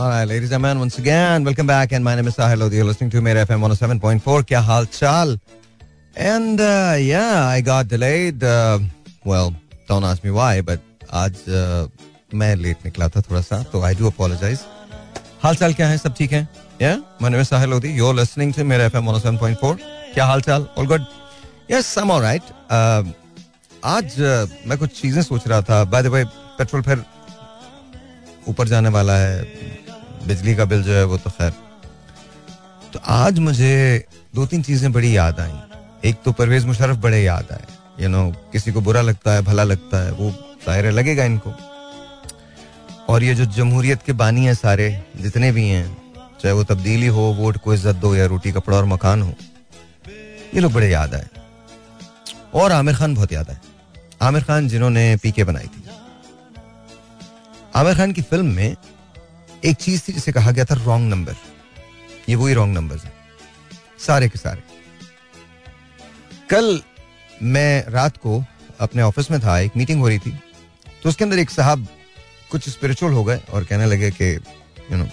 All right, ladies and gentlemen, once again, welcome back. And my name is Sahil Lodi. You're listening to Mera FM 107.4. Kya hal chal? And uh, yeah, I got delayed. Uh, well, don't ask me why, but आज uh, मैं late निकला था थोड़ा सा तो I do apologise हाल चाल क्या है सब ठीक है या my name is Sahil Lodi. You're listening to Mera FM 107.4. क्या हाल चाल All good? Yes, I'm all right. Uh, आज uh, मैं कुछ चीज़ें सोच रहा था पेट्रोल फिर ऊपर जाने वाला है बिजली का बिल जो है वो तो खैर। तो आज मुझे दो तीन चीज़ें बड़ी याद आई। एक तो परवेज मुशरफ बड़े याद आए। यू नो किसी को बुरा लगता है, भला लगता है, वो ज़ाहिर लगेगा इनको। और ये जो जमहूरियत के बानी है सारे, जितने भी हैं, चाहे वो तब्दीली हो, वोट को इज़्ज़त दो, या रोटी, कपड़ा और मकान हो, ये लोग बड़े याद आए। और आमिर खान बहुत याद आए। आमिर खान जिन्होंने पीके बनाई थी। आमिर खान की फ़िल्म में एक चीज़ थी जिसे कहा गया था रॉन्ग नंबर ये वही रॉन्ग नंबर है। सारे के सारे। कल मैं रात को अपने ऑफ़िस में था, एक मीटिंग हो रही थी तो उसके अंदर एक साहब कुछ स्पिरिचुअल हो गए और कहने लगे कि यू नो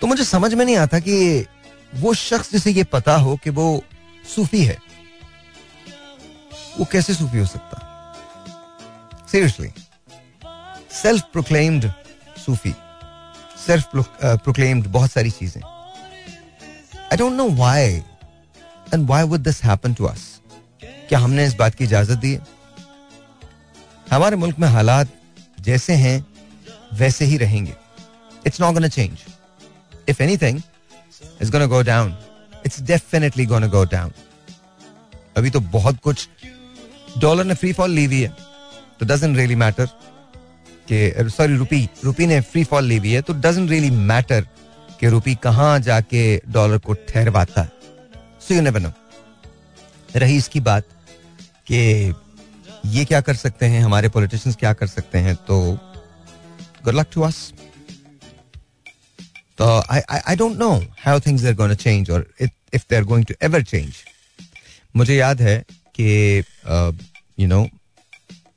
तो मुझे समझ में नहीं आता कि वो शख्स जिसे ये पता हो कि वो सूफी है, वो कैसे सूफी हो सकता? सीरियसली सेल्फ प्रोक्लेम्ड सूफी। सेल्फ प्रोक्लेम्ड बहुत सारी चीज़ें। I don't know why and why would this happen to us क्या हमने इस बात की इजाज़त दी? हमारे मुल्क में हालात जैसे हैं, वैसे ही रहेंगे। It's not gonna change if anything it's gonna go down it's definitely gonna go down अभी तो बहुत कुछ। डॉलर ने फ्री फॉल ली हुई है। तो डजेंट रियली मैटर कि सॉरी रुपी रुपी ने फ्री फॉल ली हुई है तो डजेंट रियली मैटर कि रुपी कहाँ जाके डॉलर को ठहरवाता। है सो यू नेवर नो रही इसकी बात कि ये क्या कर सकते हैं, हमारे पॉलिटिशियंस क्या कर सकते हैं तो गुड लक टू अस तो I I don't know how things are to change और if they are going to ever change मुझे याद है कि यू नो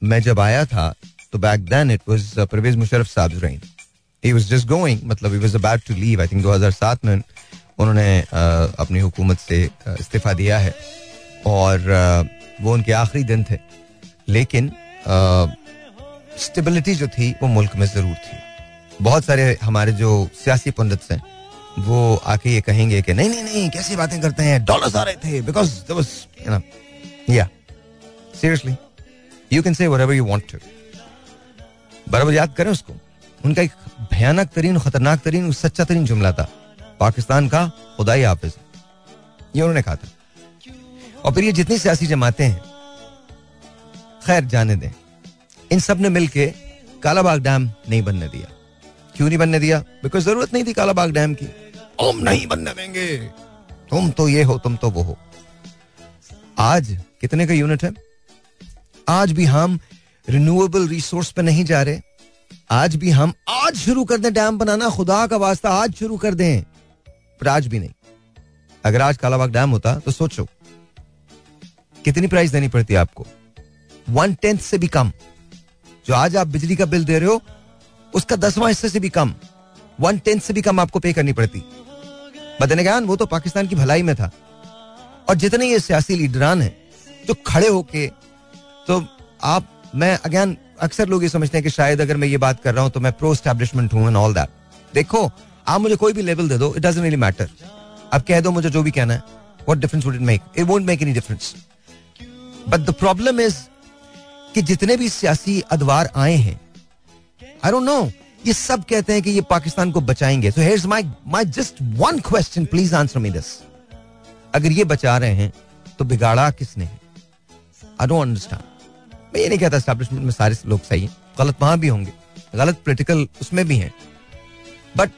मैं जब आया था तो back then it was Pervez Musharraf साहब rain he was just going मतलब he was about to leave I think 2007 में उन्होंने uh, अपनी हुकूमत से uh, इस्तीफा दिया है। और uh, वो उनके आखिरी दिन थे। लेकिन स्टेबिलिटी जो थी वो मुल्क में ज़रूर थी। बहुत सारे हमारे जो सियासी पंडित हैं वो आके ये कहेंगे कि नहीं नहीं नहीं कैसी बातें करते हैं? डॉलर्स आ रहे थे बिकॉज़ या seriously you can say whatever you want to बराबर याद करें उसको। उनका एक भयानक तरीन खतरनाक तरीन सच्चा तरीन जुमला था। पाकिस्तान का खुदाई हाफिज। ये उन्होंने कहा था। और फिर ये जितनी सियासी जमातें हैं, खैर जाने दें। इन सबने मिलकर कालाबाग डैम नहीं बनने दिया। क्यों नहीं बनने दिया? बिकॉज़ ज़रूरत नहीं थी कालाबाग डैम की। हम नहीं बनने देंगे। तुम तो ये हो, तुम तो वो हो। आज कितने का यूनिट है? आज भी हम रिन्यूएबल रिसोर्स पे नहीं जा रहे। आज भी हम, आज शुरू कर दें डैम बनाना, खुदा का वास्ता आज शुरू कर दें। पर आज भी नहीं। अगर आज कालाबाग डैम होता तो सोचो, कितनी प्राइस देनी पड़ती आपको? वन टेंथ से भी कम। जो आज आप बिजली का बिल दे रहे हो, उसका दसवां हिस्से से भी कम। वन टेंथ से भी कम आपको पे करनी पड़ती। बदने ज्ञान, वो तो पाकिस्तान की भलाई में था। और जितने ये सियासी लीडरान हैं, जो खड़े होके तो आप मैं अगेन अक्सर लोग ये समझते हैं कि शायद अगर मैं ये बात कर रहा हूँ तो मैं प्रो स्टैब्लिशमेंट हूँ एंड ऑल दैट देखो, आप मुझे कोई भी लेवल दे दो इट डजंट रियली मैटर अब कह दो मुझे जो भी कहना है what difference would it make it won't make any difference but the problem is कि जितने भी सियासी अदवार आए हैं आई डोंट नो ये सब कहते हैं कि ये पाकिस्तान को बचाएँगे। So here's my my just one question please answer me this अगर ये बचा रहे हैं तो बिगाड़ा किसने? आई डोंट अंडरस्टैंड मैं ये नहीं कहता स्टैब्लिशमेंट में सारे लोग सही हैं, गलत वहाँ भी होंगे, गलत पोलिटिकल उसमें भी हैं। बट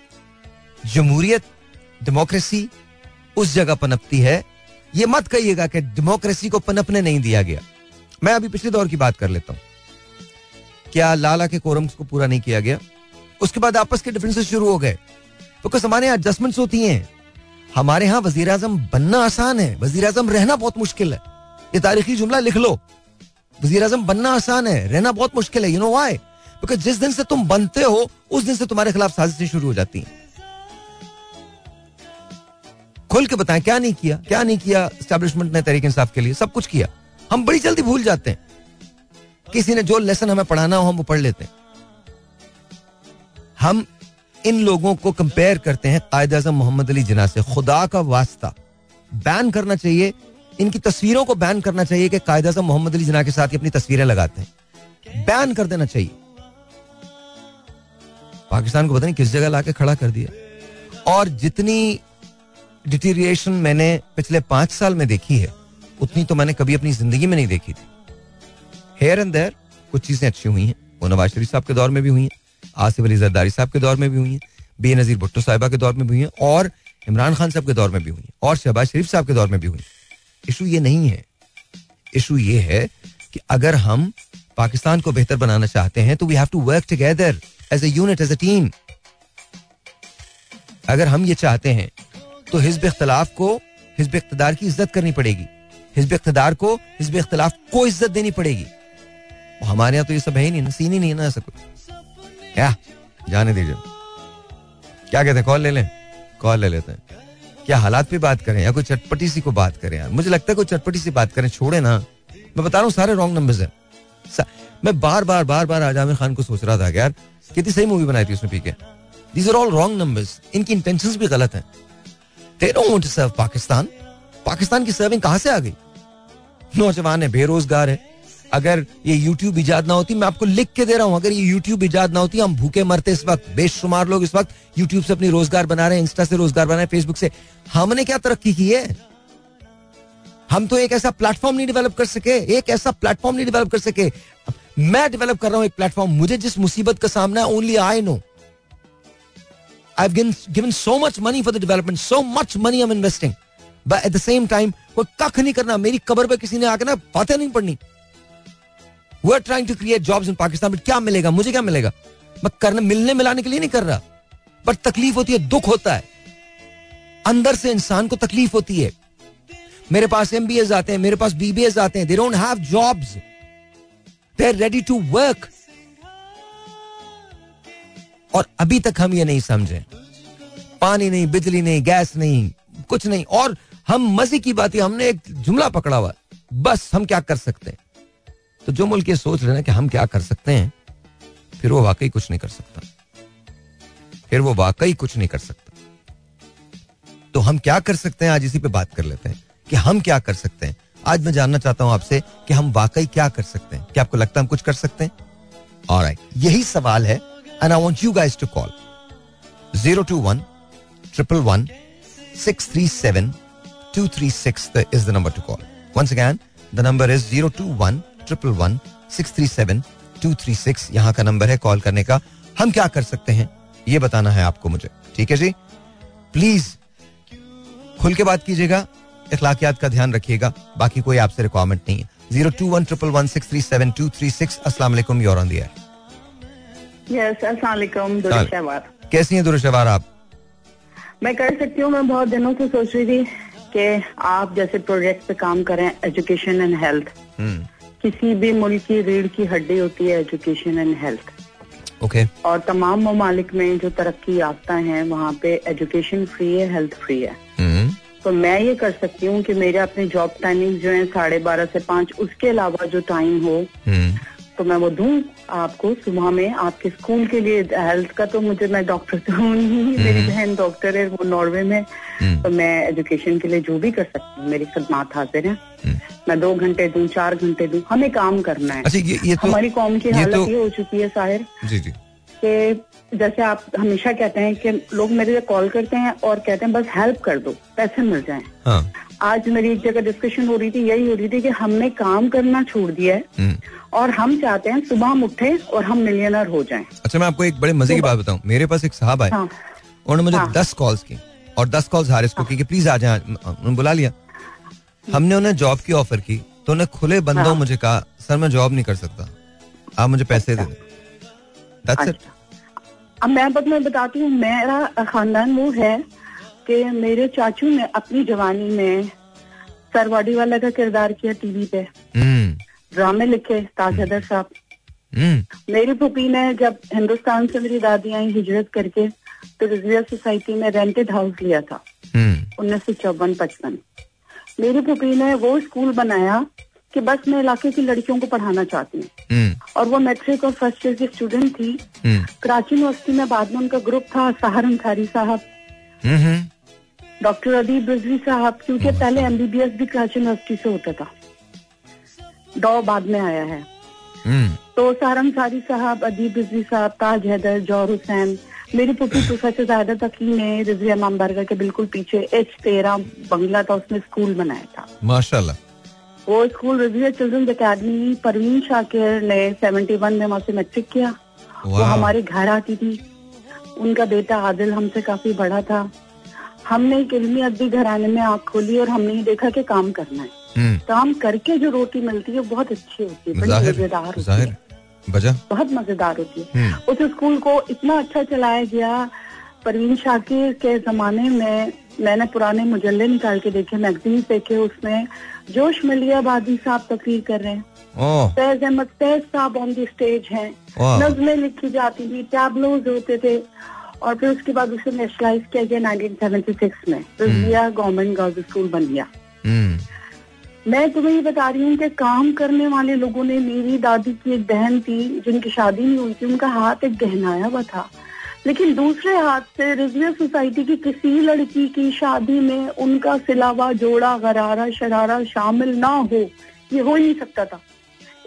जमहूरियत डेमोक्रेसी उस जगह पनपती है, ये मत कहिएगा कि डेमोक्रेसी को पनपने नहीं दिया गया। मैं अभी पिछले दौर की बात कर लेता हूँ। क्या लाला के कोरम्स को पूरा नहीं किया गया? उसके बाद आपस के डिफरेंसेस शुरू हो गए। बिकॉज़ हमारे यहाँ एडजस्टमेंट्स होती हैं। हमारे यहाँ वज़ीर बनना आसान है, वज़ीर रहना बहुत मुश्किल है। ये तारीखी जुमला लिख लो। वज़ीर आज़म, बनना आसान है, रहना बहुत मुश्किल है यू नो वाई बिकॉज़ जिस दिन से तुम बनते हो, उस दिन से तुम्हारे खिलाफ साजिशें शुरू हो जाती हैं। खुल के बताएँ, क्या नहीं किया? क्या नहीं किया स्टैब्लिशमेंट ने तरीके इंसाफ के लिए? सब कुछ किया। हम बड़ी जल्दी भूल जाते हैं। किसी ने जो लेसन हमें पढ़ाना हो, हम वो पढ़ लेते हैं। हम इन लोगों को कंपेयर करते हैं, कायद आज़म मोहम्मद अली जिना से। खुदा का वास्ता। बैन करना चाहिए इनकी तस्वीरों को बैन करना चाहिए कि कायद आज़म मोहम्मद अली जिना के साथ अपनी तस्वीरें लगाते हैं। बैन कर देना चाहिए। पाकिस्तान को पता नहीं किस जगह लाके खड़ा कर दिया। और जितनी डिटीरिएशन मैंने पिछले पाँच साल में देखी है, उतनी तो मैंने कभी अपनी ज़िंदगी में नहीं देखी थी। हेयर एंड देयर कुछ चीज़ें अच्छी हुई हैं। वो नवाज़ शरीफ साहब के दौर में भी हुई हैं। आसिफ अली जरदारी साहब के दौर में भी हुई हैं। बे नजीर भुट्टो साहिबा के दौर में भी हुई हैं। और इमरान खान साहब के दौर में भी हुई हैं। और शहबाज शरीफ साहब के दौर में भी हुई इशू ये नहीं है। इशू ये है कि अगर हम पाकिस्तान को बेहतर बनाना चाहते हैं तो we have to work together as unit as a team अगर हम ये चाहते हैं तो हिजब इख्तलाफ को हिजब इकतदार की इज़्ज़त करनी पड़ेगी। हिजब इकतदार को हिजब इख्तलाफ को इज़्ज़त देनी पड़ेगी। हमारे यहाँ तो ये सब है ही नहीं सीन ही नहीं ना ऐसा कुछ। क्या? जाने दीजिए। क्या कहते हैं? कॉल ले लें। कॉल ले लेते हैं। क्या हालात पे बात करें, या कोई चटपटी सी को बात करें यार। मुझे लगता है कोई चटपटी सी बात करें, छोड़े ना। मैं बता रहा हूँ, सारे रॉन्ग नंबर हैं। मैं बार बार बार बार आज आमिर खान को सोच रहा था यार, कितनी सही मूवी बनाई थी उसने पी के these are all wrong numbers इनकी इंटेंशंस भी गलत हैं। पाकिस्तान पाकिस्तान की सर्विंग कहाँ से आ गई? नौजवान है, बेरोजगार है। अगर ये यूट्यूब इजाद ना होती मैं आपको लिख के दे रहा हूँ अगर ये यूट्यूब इजाद ना होती हम भूखे मरते इस वक्त बेशुमार लोग इस वक्त यूट्यूब से अपनी रोज़गार बना रहे हैं इंस्टा से रोज़गार बना रहे हैं फेसबुक से। हमने क्या तरक्की की है? हम तो एक ऐसा प्लेटफॉर्म नहीं डेवलप कर सके एक ऐसा प्लेटफॉर्म नहीं डेवलप कर सके। मैं डेवलप कर रहा हूँ एक प्लेटफॉर्म मुझे जिस मुसीबत का सामना है only I know I've given, given so much money for the development, so much money I'm investing. But at the same कोई कख नहीं करना मेरी कबर पे किसी ने आकर ना बातें नहीं पढ़नी। We are trying to create jobs in Pakistan but क्या मिलेगा? मुझे क्या मिलेगा? मैं करने, मिलने, मिलाने के लिए नहीं कर रहा। बट तकलीफ़ होती है, दुख होता है। अंदर से इंसान को तकलीफ़ होती है। मेरे पास एम बी एस आते हैं, मेरे पास बी बी आते हैं। They don't have jobs they are ready to work और अभी तक हम ये नहीं समझे। पानी नहीं, बिजली नहीं, गैस नहीं, कुछ नहीं। और हम मज़े की बात है, हमने एक जुमला पकड़ा हुआ बस हम क्या कर सकते हैं? तो जो मुल्क ये सोच रहे हैं कि हम क्या कर सकते हैं, फिर वो वाकई कुछ नहीं कर सकता। फिर वो वाकई कुछ नहीं कर सकता। तो हम क्या कर सकते हैं? आज इसी पे बात कर लेते हैं कि हम क्या कर सकते हैं। आज मैं जानना चाहता हूँ आपसे कि हम वाकई क्या कर सकते हैं। क्या आपको लगता है हम कुछ कर सकते हैं? और यही सवाल है, And to want you guys to call. 021 111 637 236 is the number to call. Once again, the number is 021 111 637 236 यहाँ का नंबर है कॉल करने का। हम क्या कर सकते हैं? ये बताना है आपको मुझे। ठीक है जी? प्लीज़ खुल के बात कीजिएगा इखलाकियात का ध्यान रखिएगा बाकी कोई आपसे रिक्वायरमेंट नहीं है। Zero two one triple one six three seven two three six असला योर ऑन दी कैसी हैं दुरुशवार आप? मैं कर सकती हूँ मैं बहुत दिनों से सोच रही थी कि आप जैसे प्रोजेक्ट पे काम करें एजुकेशन एंड हेल्थ किसी भी मुल्क की रीढ़ की हड्डी होती है एजुकेशन एंड हेल्थ ओके और तमाम ममालिक में जो तरक्की याफ्ता है वहाँ पे एजुकेशन फ्री है हेल्थ फ्री है hmm. तो मैं ये कर सकती हूँ कि मेरे अपने जॉब टाइमिंग जो है साढ़े बारह से पाँच उसके अलावा जो टाइम हो hmm. तो मैं वो दूँ आपको सुबह में आपके स्कूल के लिए हेल्थ का तो मुझे मैं डॉक्टर तो हूँ नहीं मेरी हम्म। बहन डॉक्टर है वो नॉर्वे में हम्म। तो मैं एजुकेशन के लिए जो भी कर सकती हूँ मेरी खदमात हाजिर है हम्म। मैं दो घंटे दूँ चार घंटे दूँ हमें काम करना है अच्छा ये, ये तो, हमारी कौम की हालत तो, ये हो चुकी है साहिर जी जी कि जैसे आप हमेशा कहते हैं कि लोग मेरे लिए कॉल करते हैं और कहते हैं बस हेल्प कर दो पैसे मिल जाए हाँ. आज मेरी एक जगह डिस्कशन हो रही थी यही हो रही थी कि हमने काम करना छोड़ दिया है हम्म। और हम चाहते हैं सुबह हम उठे और हम मिलियनर हो जाएँ। अच्छा मैं आपको एक बड़े मज़े की बात बताऊँ। मेरे पास एक साहब आए हाँ, उन्होंने मुझे हाँ, दस कॉल्स की और दस कॉल्स हारिस को हाँ, की प्लीज़ आ जाए उन्होंने बुला लिया। हमने उन्हें जॉब की ऑफ़र की तो उन्हें खुले बंदों मुझे कहा सर मैं जॉब नहीं कर सकता। आप मुझे पैसे दे दें। अच्छा। अब मैं मैं बताती हूँ मेरा खानदान वो है कि मेरे चाचू ने अपनी जवानी में सरवाड़ी वाला का किरदार किया टीवी पे। हम्म। ड्रामे लिखे ताजदर साहब। हम्म। मेरी पुपी ने जब हिंदुस्तान से मेरी दादी आई हिजरत करके तो रिजविया सोसाइटी में रेंटेड हाउस लिया था हम्म। उन्नीस सौ चौवन पचपन। मेरी पुपी ने वो स्कूल बनाया कि बस मैं इलाके की लड़कियों को पढ़ाना चाहती हूँ। हम्म। और वो मैट्रिक और फ़र्स्ट ईयर की स्टूडेंट थी। कराची यूनिवर्सिटी में बाद में उनका ग्रुप था सहारन थारी साहब डॉक्टर अदीब रिजवी साहब क्योंकि पहले एमबीबीएस भी कराची यूनिवर्सिटी से होता था। डॉ बाद में आया है। हम्म। तो सारंग सारी साहब अदीब रिजवी साहब ताज हैदर जौहर हुसैन मेरी पुत्री प्रोफेसर जायदा तकी ने रिजवी इमाम बर्गर के बिल्कुल पीछे एच तेरह बंगला था उसमें स्कूल बनाया था। माशाल्लाह। वो school Rizvi children academy Parveen Shakir ने सेवेंटी वन में वहाँ से मैट्रिक किया। वो हमारे घर आती थी। उनका बेटा आदिल हमसे काफ़ी बड़ा था। हमने एक इलमी अदबी घराने में आँख खोली और हमने ही देखा कि काम करना है। हम्म। काम करके जो रोटी मिलती है बहुत अच्छी होती है बड़ी मज़ेदार होती है। बजा। बहुत मज़ेदार होती है। हम्म। उस स्कूल को इतना अच्छा चलाया गया परवीन शाकिर के जमाने में मैंने पुराने मुजल्ले निकाल के देखे मैगजीन देखे उसमें जोश मलियाबादी साहब तकरीर कर रहे हैं। फैज अहमद फैज साहब ऑन दी स्टेज है। नजमें लिखी जाती थी टैबलोज होते थे। और फिर उसके बाद उसे नेशनलाइज किया गया नाइनटीन सेवेंटी सिक्स में। रजिया गवर्नमेंट गर्ल्स स्कूल बन गया हम्म। मैं तुम्हें ये बता रही हूँ कि काम करने वाले लोगों ने मेरी दादी की एक बहन थी जिनकी शादी नहीं हुई थी उनका हाथ एक गहनाया हुआ था। लेकिन दूसरे हाथ से रिजविया सोसाइटी की किसी लड़की की शादी में उनका सिलावा जोड़ा गरारा शरारा शामिल ना हो ये हो ही नहीं सकता था।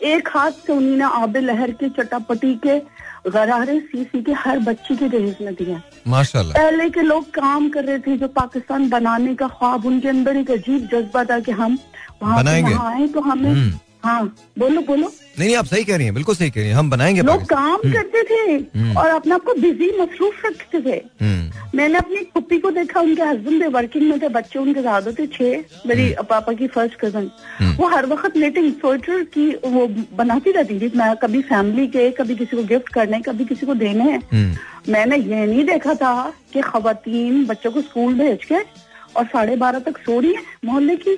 एक हाथ से उन्हीं ने आबे लहर के चटापटी के गरारे सी सी के हर बच्ची के दहेज में दिए। माशाल्लाह। पहले के लोग काम कर रहे थे जो पाकिस्तान बनाने का ख्वाब उनके अंदर एक अजीब जज्बा था कि हम वहाँ आए तो हमें हम्म। हाँ बोलो बोलो। नहीं नहीं आप सही कह रही हैं बिल्कुल सही कह रही हैं हम बनाएँगे लोग काम हम्म। करते थे हम्म। और अपने आप को बिज़ी मसरूफ रखते थे। हम्म। मैंने अपनी पुप्पी को देखा उनके हस्बैंड थे वर्किंग में थे बच्चे उनके ज़्यादा थे छह मेरी पापा की फ़र्स्ट कज़न वो हर वक्त नेटिंग स्वेटर की वो बनाती रहती थी मैं कभी फैमिली के कभी किसी को गिफ्ट करने कभी किसी को देने। मैंने ये नहीं देखा था कि खातन बच्चों को स्कूल भेज के और साढ़े बारह तक सो रही है मोहल्ले की।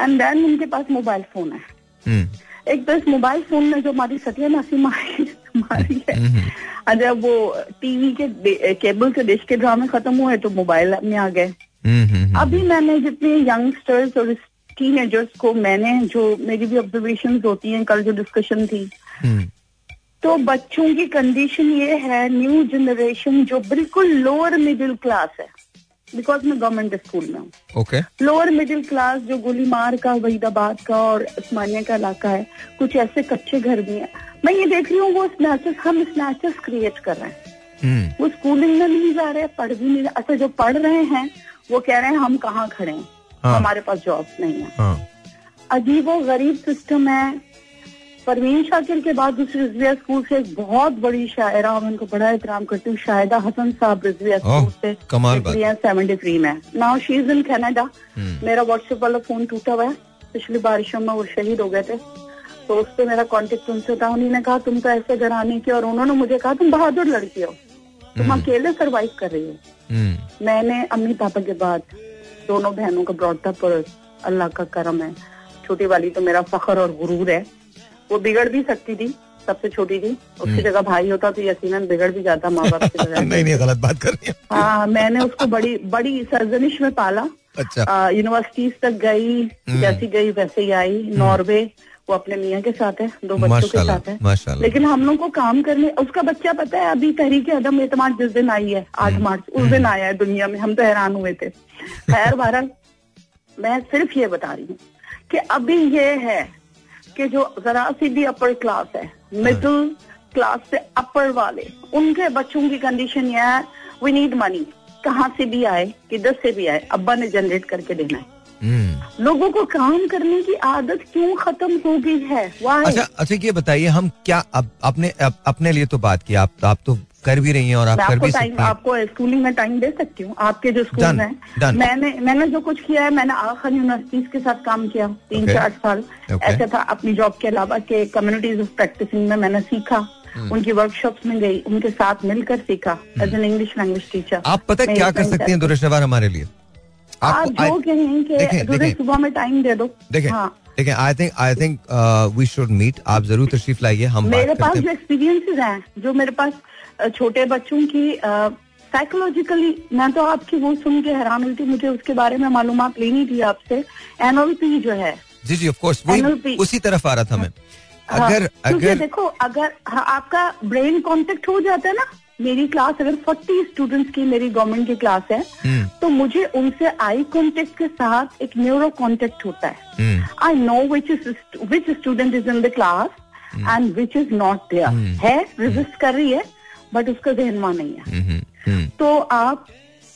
एंड देन उनके पास मोबाइल फ़ोन है। एक तो इस मोबाइल फ़ोन में जो हमारी सत्यनाशी मारी हमारी है। हम्म, हम्म। जब वो टीवी के केबल के डिश के ड्रामे खत्म हुए तो मोबाइल में आ गए। अभी मैंने जितने यंगस्टर्स और टीनेजर्स को मैंने जो मेरी भी ऑब्जर्वेशन होती हैं कल जो डिस्कशन थी। तो बच्चों की कंडीशन ये है न्यू जनरेशन जो बिल्कुल लोअर मिडिल क्लास है। बिकॉज़ मैं गवर्नमेंट स्कूल में हूँ। ओके लोअर मिडिल क्लास जो गुलीमार का वहीदाबाद का और उस्मानिया का इलाका है कुछ ऐसे कच्चे घर भी हैं। मैं ये देख रही हूँ वो स्नैचेस हम स्नैचेस क्रिएट कर रहे हैं। हम्म। वो स्कूलिंग में नहीं जा रहे पढ़ भी नहीं अच्छा जो पढ़ रहे हैं वो कह रहे हैं हम कहाँ खड़े हैं? हाँ. हमारे पास जॉब नहीं है। हाँ. अजीब वो गरीब सिस्टम है परवीन शाकिर के बाद दूसरी रिजविया स्कूल से एक बहुत बड़ी शायरा मैं उनको बड़ा एहतराम करती हूँ शाहिदा हसन साहब रिजविया स्कूल से कमाल सेवेंटी थ्री में। Now she is in Canada मेरा व्हाट्सएप वाला फ़ोन टूटा हुआ है। पिछली बारिशों में वो शहीद हो गए थे। तो उस पर मेरा कॉन्टेक्ट उनसे था। उन्होंने कहा तुम तो ऐसे घर आने की और उन्होंने मुझे कहा तुम बहादुर लड़की हो। तुम हम्म। अकेले सरवाइव कर रही हो। हम्म। मैंने अम्मी पापा के बाद दोनों बहनों का ब्रॉडअप और अल्लाह का करम है। छोटी वाली तो मेरा फखर और गुरूर है। वो बिगड़ भी सकती थी सबसे छोटी थी। उसकी हम्म। जगह भाई होता तो यकीनन बिगड़ भी जाता माँ बाप की नहीं नहीं गलत बात कर रही हाँ। मैंने उसको बड़ी बड़ी सरजनिश में पाला। अच्छा। यूनिवर्सिटीज तक गई हम्म। जैसी गई वैसे ही आई। हम्म। नॉर्वे वो अपने मियाँ के साथ है दो बच्चों के साथ है। लेकिन हम लोग को काम करने उसका बच्चा पता है अभी तहरीक अदम एतमाद जिस दिन आई है आठ मार्च उस दिन आया है दुनिया में हम तो हैरान हुए थे। खैर बहरहाल मैं सिर्फ़ ये बता रही हूँ कि अभी ये है कि जो जरा सी भी अपर क्लास है मिडिल क्लास से अपर वाले उनके बच्चों की कंडीशन यह है वी नीड मनी कहाँ से भी आए किधर से भी आए अब्बा ने जनरेट करके देना है। हम्म। लोगों को काम करने की आदत क्यों खत्म हो गई है? अच्छा अच्छा ये बताइए हम क्या अब अपने अपने लिए तो बात की आप आप तो कर भी रही हैं और आप कर भी सकती हैं। आपको स्कूलिंग में टाइम दे सकती हूँ। आपके जो स्कूल हैं मैंने मैंने जो कुछ किया है मैंने आखिर यूनिवर्सिटीज के साथ काम किया तीन चार साल। ऐसा था अपनी जॉब के अलावा के कम्युनिटीज ऑफ़ प्रैक्टिसिंग में मैंने सीखा। हम्म। उनकी वर्कशॉप्स में गई उनके साथ मिलकर सीखा as an English language teacher आप पता क्या कर सकती हैं हमारे लिए? आप जो कहें कि सुबह में टाइम दे दो। देखें हाँ। ठीक I think I think we should meet आप ज़रूर तशरीफ़ लाइए हम मेरे पास जो एक्सपीरियंसेस हैं जो मेरे पास छोटे बच्चों की साइकोलॉजिकली मैं तो आपकी वो सुन के हैरान हुई थी मुझे उसके बारे में मालूम लेनी थी आपसे। एनओपी जो है। जी जी ऑफ़ कोर्स उसी तरफ़ आ रहा था मैं। हाँ, अगर अगर देखो अगर हाँ, आपका ब्रेन कॉन्टेक्ट हो जाता है ना मेरी क्लास अगर 40 स्टूडेंट्स की मेरी गवर्नमेंट की क्लास है हम्म। तो मुझे उनसे आई कॉन्टेक्ट के साथ एक न्यूरो कॉन्टेक्ट होता है। I know which is which student is in the class and which is not there है रेजिस्ट कर रही है बट उसका जहन वहाँ नहीं है। हम्म, हम्म, तो आप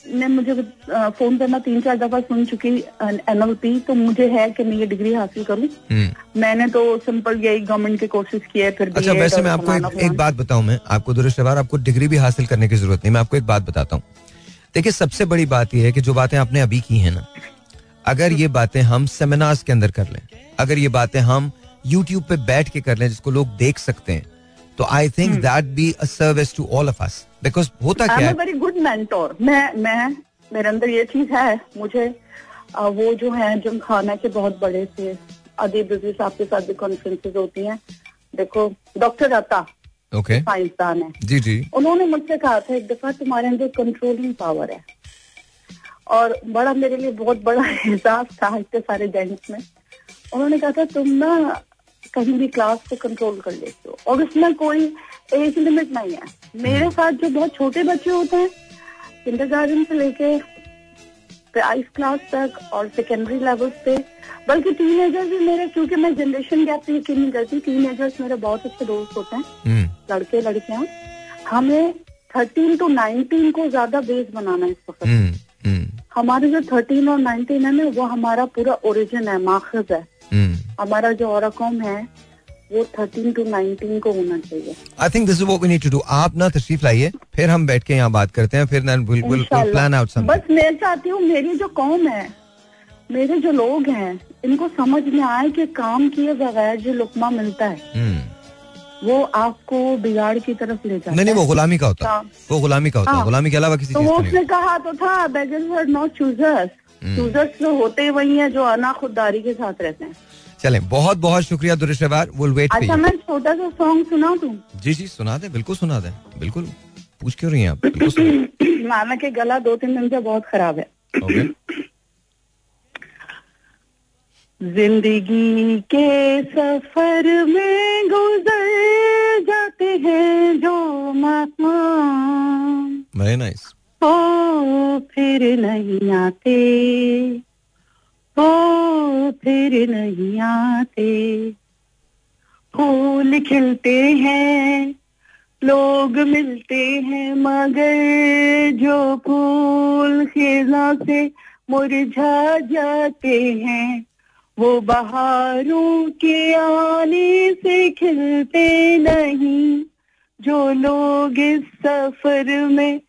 ने मुझे फ़ोन करना तीन चार दफ़ा सुन चुकी एनएलपी तो मुझे है कि मैं ये डिग्री हासिल करूँ? हम्म। मैंने तो सिंपल यही गवर्नमेंट के कोर्सेज किए फिर अच्छा वैसे मैं आपको एक, एक बात बताऊँ मैं आपको दुरुस्तवार आपको डिग्री भी हासिल करने की ज़रूरत नहीं मैं आपको एक बात बताता हूँ। देखिए सबसे बड़ी बात यह है कि जो बातें आपने अभी की है ना अगर ये बातें हम सेमिनार्स के अंदर कर लें अगर ये बातें हम यूट्यूब पे बैठ के कर लें जिसको लोग देख सकते हैं तो I think that be a service to all of us because होता क्या है? वेरी गुड मेंटोर मैं मैं मेरे अंदर ये चीज़ है मुझे आ, वो जो है जम खाना के बहुत बड़े थे अदीब रज़ी साहब के साथ भी कॉन्फ्रेंसेज होती हैं। देखो डॉक्टर अता ओके okay. साइंसदान है। जी जी। उन्होंने मुझसे कहा था एक दफ़ा तुम्हारे अंदर कंट्रोलिंग पावर है। और बड़ा मेरे लिए बहुत बड़ा एहसास था इतने सारे जेंट्स में। उन्होंने कहा था तुम ना कहीं भी क्लास को कंट्रोल कर लेते हो। और उसमें कोई एज लिमिट नहीं है। मेरे साथ जो बहुत छोटे बच्चे होते हैं किंडर गार्डन से लेके प्राइस क्लास तक और सेकेंडरी लेवल पे बल्कि टीन एजर्स भी मेरे क्योंकि मैं जनरेशन गैप पे यकीन नहीं करती टीन एजर्स मेरे बहुत अच्छे दोस्त होते हैं। हम्म। लड़के लड़कियाँ। हमें थर्टीन टू नाइनटीन को ज़्यादा बेस बनाना है इस वक्त। हम्म। हमारे जो थर्टीन और नाइनटीन है ना वो हमारा पूरा ओरिजिन है माखज है। हमारा जो और है वो थर्टीन टू नाइनटीन को होना चाहिए। I think this is what we need to do आप ना तशरीफ़ लाइए फिर हम बैठ के यहाँ बात करते हैं फिर प्लान आउट बस मैं चाहती हूँ मेरी जो कौम है मेरे जो लोग हैं इनको समझ में आए कि काम किए बगैर जो लुकमा मिलता है। हम्म। वो आपको बिगाड़ की तरफ़ ले जाता नहीं नहीं वो गुलामी का होता है। हाँ। वो गुलामी का होता है। हाँ। गुलामी के अलावा किसी तो वो उसने कहा तो था beggars are not choosers choosers तो होते ही वही है जो अना खुददारी के साथ रहते हैं। चले बहुत बहुत शुक्रिया दुरुशवार विल वेट अच्छा मैं छोटा सा सॉन्ग सुना दूँ? जी जी सुना दे बिल्कुल सुना दे। बिल्कुल पूछ क्यों रही हैं आप? मामा के गला दो तीन दिन से बहुत खराब है। ज़िंदगी के सफ़र में गुजर जाते हैं जो महात्मा। वेरी नाइस ओ फिर नहीं आते। ओ फिर नहीं आते। फूल खिलते हैं लोग मिलते हैं मगर जो फूल खिला से मुरझा जाते हैं। वो बहारों के आने से खिलते नहीं, जो लोग इस सफ़र में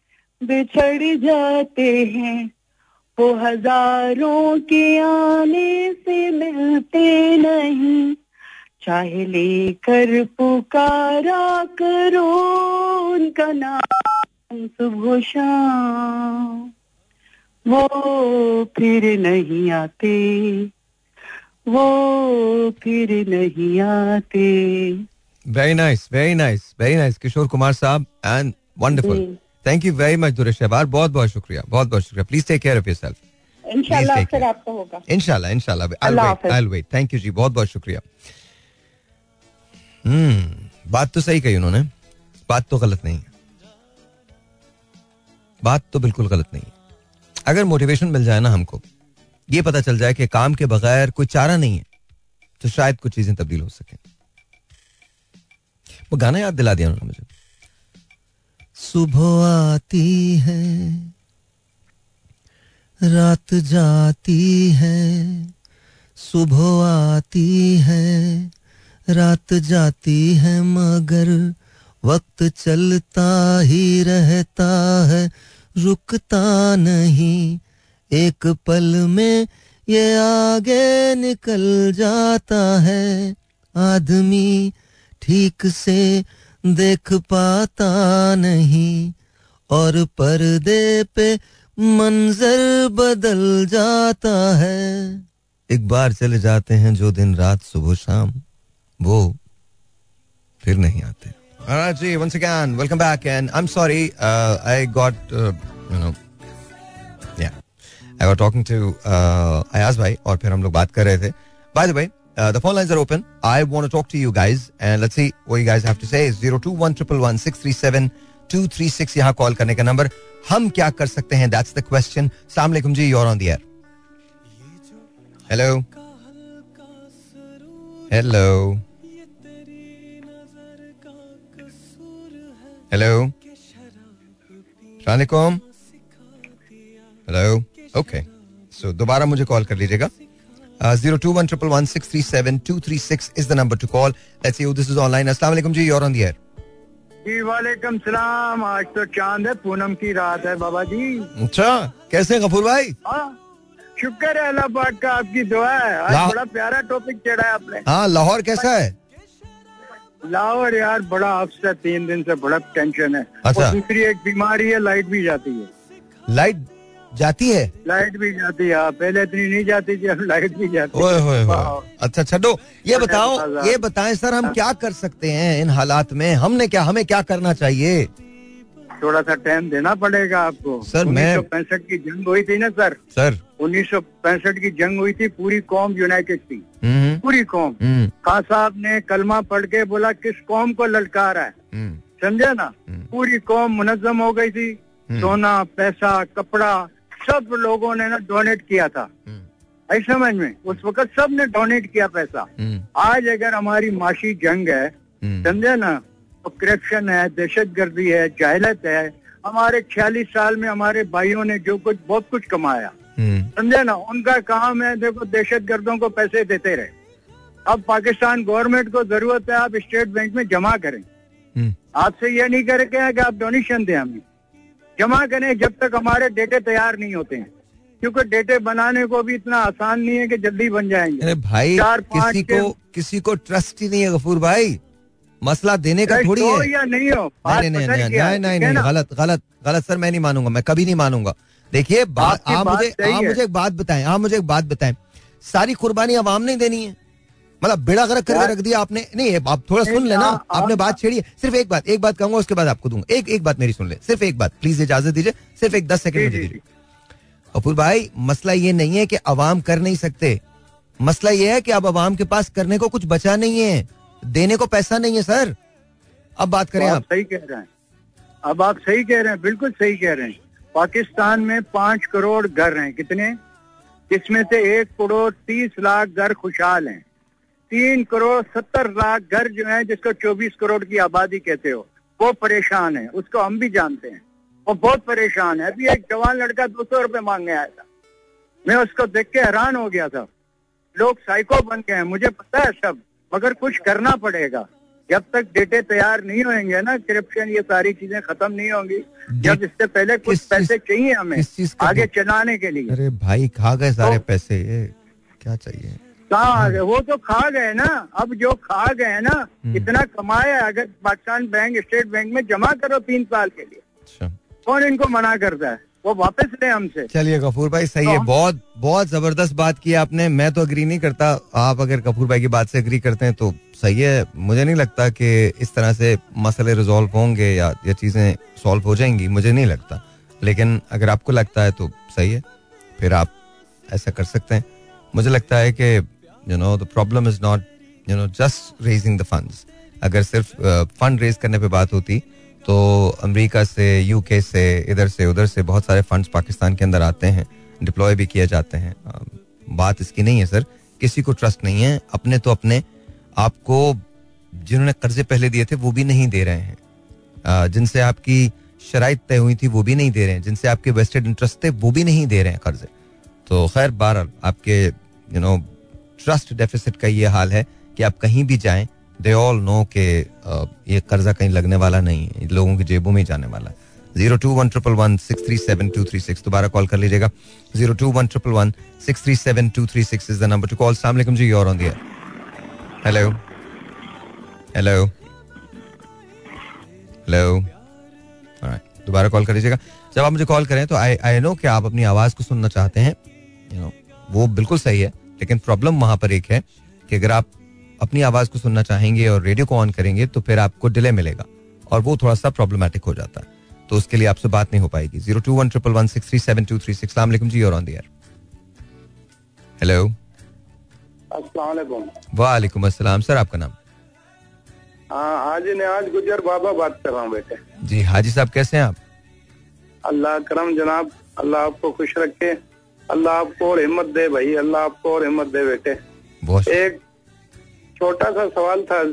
बिछड़ जाते हैं, वो हज़ारों के आने से मिलते नहीं। चाहे लेकर पुकारा करो उनका नाम सुबह शाम, वो फिर नहीं आते। वो फिर नहीं आते। Very nice very nice very nice Kishore Kumar साहब and wonderful thank you very much दुरेश शहबार बहुत बहुत शुक्रिया बहुत बहुत शुक्रिया। Please take care of yourself इनशाला इनशाला वेट थैंक यू जी बहुत बहुत शुक्रिया। हम्म बात तो सही कही उन्होंने। बात तो गलत नहीं है। बात तो बिल्कुल गलत नहीं है। अगर मोटिवेशन मिल जाए ना हमको ये पता चल जाए कि काम के बगैर कोई चारा नहीं है तो शायद कुछ चीज़ें तब्दील हो सके। वो गाना याद दिला दिया उन्होंने मुझे। सुबह आती है, रात जाती है, सुबह आती है, रात जाती है, मगर वक्त चलता ही रहता है, रुकता नहीं एक पल में ये आगे निकल जाता है। आदमी ठीक से देख पाता नहीं और पर्दे पे मंजर बदल जाता है। एक बार चले जाते हैं जो दिन रात सुबह शाम वो फिर नहीं आते। Alright, ji once again welcome back and I'm sorry uh, Was talking to uh, Ayaz bhai और फिर हम लोग बात कर रहे थे the way uh, the phone lines are open I want to talk to you guys and let's see what you guys have to say 021116137 यहाँ call करने का नंबर हम क्या कर सकते हैं दैट्स द क्वेश्चन सलाम अलैकुम जी you're on the air hello hello hello सलामकुम हेलो ओके सो दोबारा मुझे कॉल कर लीजिएगा। Zero two one triple one six three seven two three six is the number to call let's see this is online अस्सलाम वालेकुम जी your on the air जी वालेकुम सलाम। आज तो चाँद है पूनम की रात है बाबा जी। अच्छा कैसे गफूर भाई? हाँ शुक्र है अल्लाह पाक का आपकी दुआ है। आज बड़ा प्यारा टॉपिक चढ़ा है आपने। हाँ लाहौर कैसा है? लाहौर यार बड़ा अफसर तीन दिन से बड़ा टेंशन है। अच्छा। और दूसरी एक बीमारी है लाइट भी जाती है। लाइट जाती है? लाइट भी जाती है हाँ, पहले इतनी नहीं जाती थी अब लाइट भी जाती ओए होए वाह। अच्छा छो ये बताओ ये बताएँ सर हम क्या कर सकते हैं इन हालात में? हमने क्या हमें क्या करना चाहिए? थोड़ा सा टाइम देना पड़ेगा आपको। सर, मैं- पैंसठ की जंग हुई थी ना सर? सर। उन्नीस सौ पैंसठ की जंग हुई थी पूरी कौम यूनाइटेड थी। हम्म पूरी कौम। हम्म। खान साहब ने कलमा पढ़ के बोला किस कौम को ललकार है? हम्म। समझे ना? हम्म। पूरी कौम मुनजम हो गई थी। सोना पैसा कपड़ा सब लोगों ने ना डोनेट किया था। हम्म, ऐसे समझ में? उस वक्त सबने डोनेट किया पैसा। हम्म, आज अगर हमारी माशी जंग है हम्म, समझे ना? तो करप्शन है दहशत गर्दी है जाहलत है। हमारे छियालीस साल में हमारे भाइयों ने जो कुछ बहुत कुछ कमाया। हम्म, समझे ना? उनका काम है देखो दहशत गर्दों को पैसे देते रहे। अब पाकिस्तान गवर्नमेंट को ज़रूरत है आप स्टेट बैंक में जमा करें। हम्म, आपसे ये नहीं करके कि आप डोनेशन दें हमें। जमा करें जब तक हमारे डेटे तैयार नहीं होते हैं। क्योंकि डेटे बनाने को भी इतना आसान नहीं है कि जल्दी बन जाएँगे। अरे भाई चार, किसी को किसी को ट्रस्ट ही नहीं है गफूर भाई। मसला देने का थोड़ी है। या नहीं हो नहीं नहीं नहीं नहीं नहीं नहीं गलत गलत गलत सर मैं नहीं मानूँगा मैं कभी नहीं मानूँगा। देखिए बात आप मुझे आप मुझे एक बात बताएँ आप मुझे एक बात बताएँ। सारी कुर्बानी आवाम नहीं देनी है। मतलब बेड़ा गर्क करके रख दिया आपने। नहीं आप थोड़ा सुन लेना आपने बात छेड़ी है सिर्फ़ एक बात एक बात कहूँगा उसके बाद आपको दूँगा। एक एक बात मेरी सुन ले सिर्फ़ एक बात प्लीज़ इजाज़त दीजिए सिर्फ़ एक दस सेकंड मुझे दीजिए। अपूर भाई मसला ये नहीं है कि अवाम कर नहीं सकते। मसला ये है कि अब अवाम के पास करने को कुछ बचा नहीं है देने को पैसा नहीं है सर। अब बात करें आप आप। सही कह रहे हैं। अब आप सही कह रहे हैं बिल्कुल सही कह रहे हैं। पाकिस्तान में पाँच करोड़ घर हैं कितने? जिसमें से एक करोड़ तीस लाख घर खुशहाल हैं। तीन करोड़ सत्तर लाख घर जो है जिसको चौबीस करोड़ की आबादी कहते हो वो परेशान है। उसको हम भी जानते हैं। वो बहुत परेशान है। अभी एक जवान लड़का दो सौ रुपए मांगने आया था। मैं उसको देख के हैरान हो गया था। लोग साइको बन गए हैं। मुझे पता है सब मगर कुछ करना पड़ेगा। जब तक डेटे तैयार नहीं होंगे ना करप्शन ये सारी चीज़ें खत्म नहीं होंगी। जब इससे पहले कुछ पैसे चाहिए हमें आगे चलाने के लिए। अरे भाई खा गए सारे तो- पैसे। ये क्या चाहिए? कहाँ वो तो खा गए ना अब जो खा गए ना हम्म। इतना कमाया अगर पाकिस्तान बैंक स्टेट बैंक में जमा करो तीन साल के लिए। अच्छा। कौन इनको मना करता है? वो वापस ले हमसे। चलिए गफूर भाई सही है। तो- बहुत बहुत ज़बरदस्त बात की आपने। मैं तो अग्री नहीं करता। आप अगर कपूर भाई की बात से अग्री करते हैं तो सही है। मुझे नहीं लगता कि इस तरह से मसले रिजॉल्व होंगे या ये चीज़ें सॉल्व हो जाएँगी। मुझे नहीं लगता। लेकिन अगर आपको लगता है तो सही है। फिर आप ऐसा कर सकते हैं। मुझे लगता है कि you know the problem is not you know just raising the funds अगर सिर्फ़ फंड रेज करने पे बात होती तो अमेरिका से यूके से, इधर से, उधर से बहुत सारे फंड्स पाकिस्तान के अंदर आते हैं डिप्लॉय भी किए जाते हैं। बात इसकी नहीं है, सर। किसी को ट्रस्ट नहीं है, अपने तो अपने आपको जिन्होंने कर्जे पहले दिए थे, वो भी नहीं दे रहे हैं। जिनसे आपकी शराइत तय हुई थी, वो भी नहीं दे रहे हैं। जिनसे आपके वेस्टेड इंटरेस्ट थे, वो भी नहीं दे रहे हैं कर्जे। तो खैर, बहरहाल, आपके यू नो ट्रस्ट डेफिसिट का ये हाल है कि आप कहीं भी जाएँ दे ऑल नो के ये कर्जा कहीं लगने वाला नहीं है लोगों की जेबों में जाने वाला zero two one triple one six three seven two three six, दोबारा कॉल कर लीजिएगा। Zero two one triple one six three seven two three six is the number to call सलाम जी you're on the air hello hello hello दोबारा call कर लीजिएगा। जब आप मुझे कॉल करें तो आई आई नो कि आप अपनी आवाज़ को सुनना चाहते हैं। यू नो वो बिल्कुल सही है। लेकिन प्रॉब्लम वहाँ पर एक है कि अगर आप अपनी आवाज़ को सुनना चाहेंगे और रेडियो को ऑन करेंगे तो फिर आपको डिले मिलेगा और वो थोड़ा सा प्रॉब्लमेटिक हो जाता है। तो उसके लिए आपसे बात नहीं हो पाएगी। Zero two one triple one six three seven two three six जी और ऑन हेलो वालेकुम अस्सलाम। सर आपका नाम? हाँ हाजी ने आज गुजर बाबा बात कर रहा हूँ बेटे। जी हाजी साहब कैसे हैं आप? अल्लाह करम जनाब अल्लाह आपको खुश रखे। अल्लाह आपको और हिम्मत दे भाई अल्लाह आपको और हिम्मत दे बेटे। बहुत एक छोटा सा सवाल था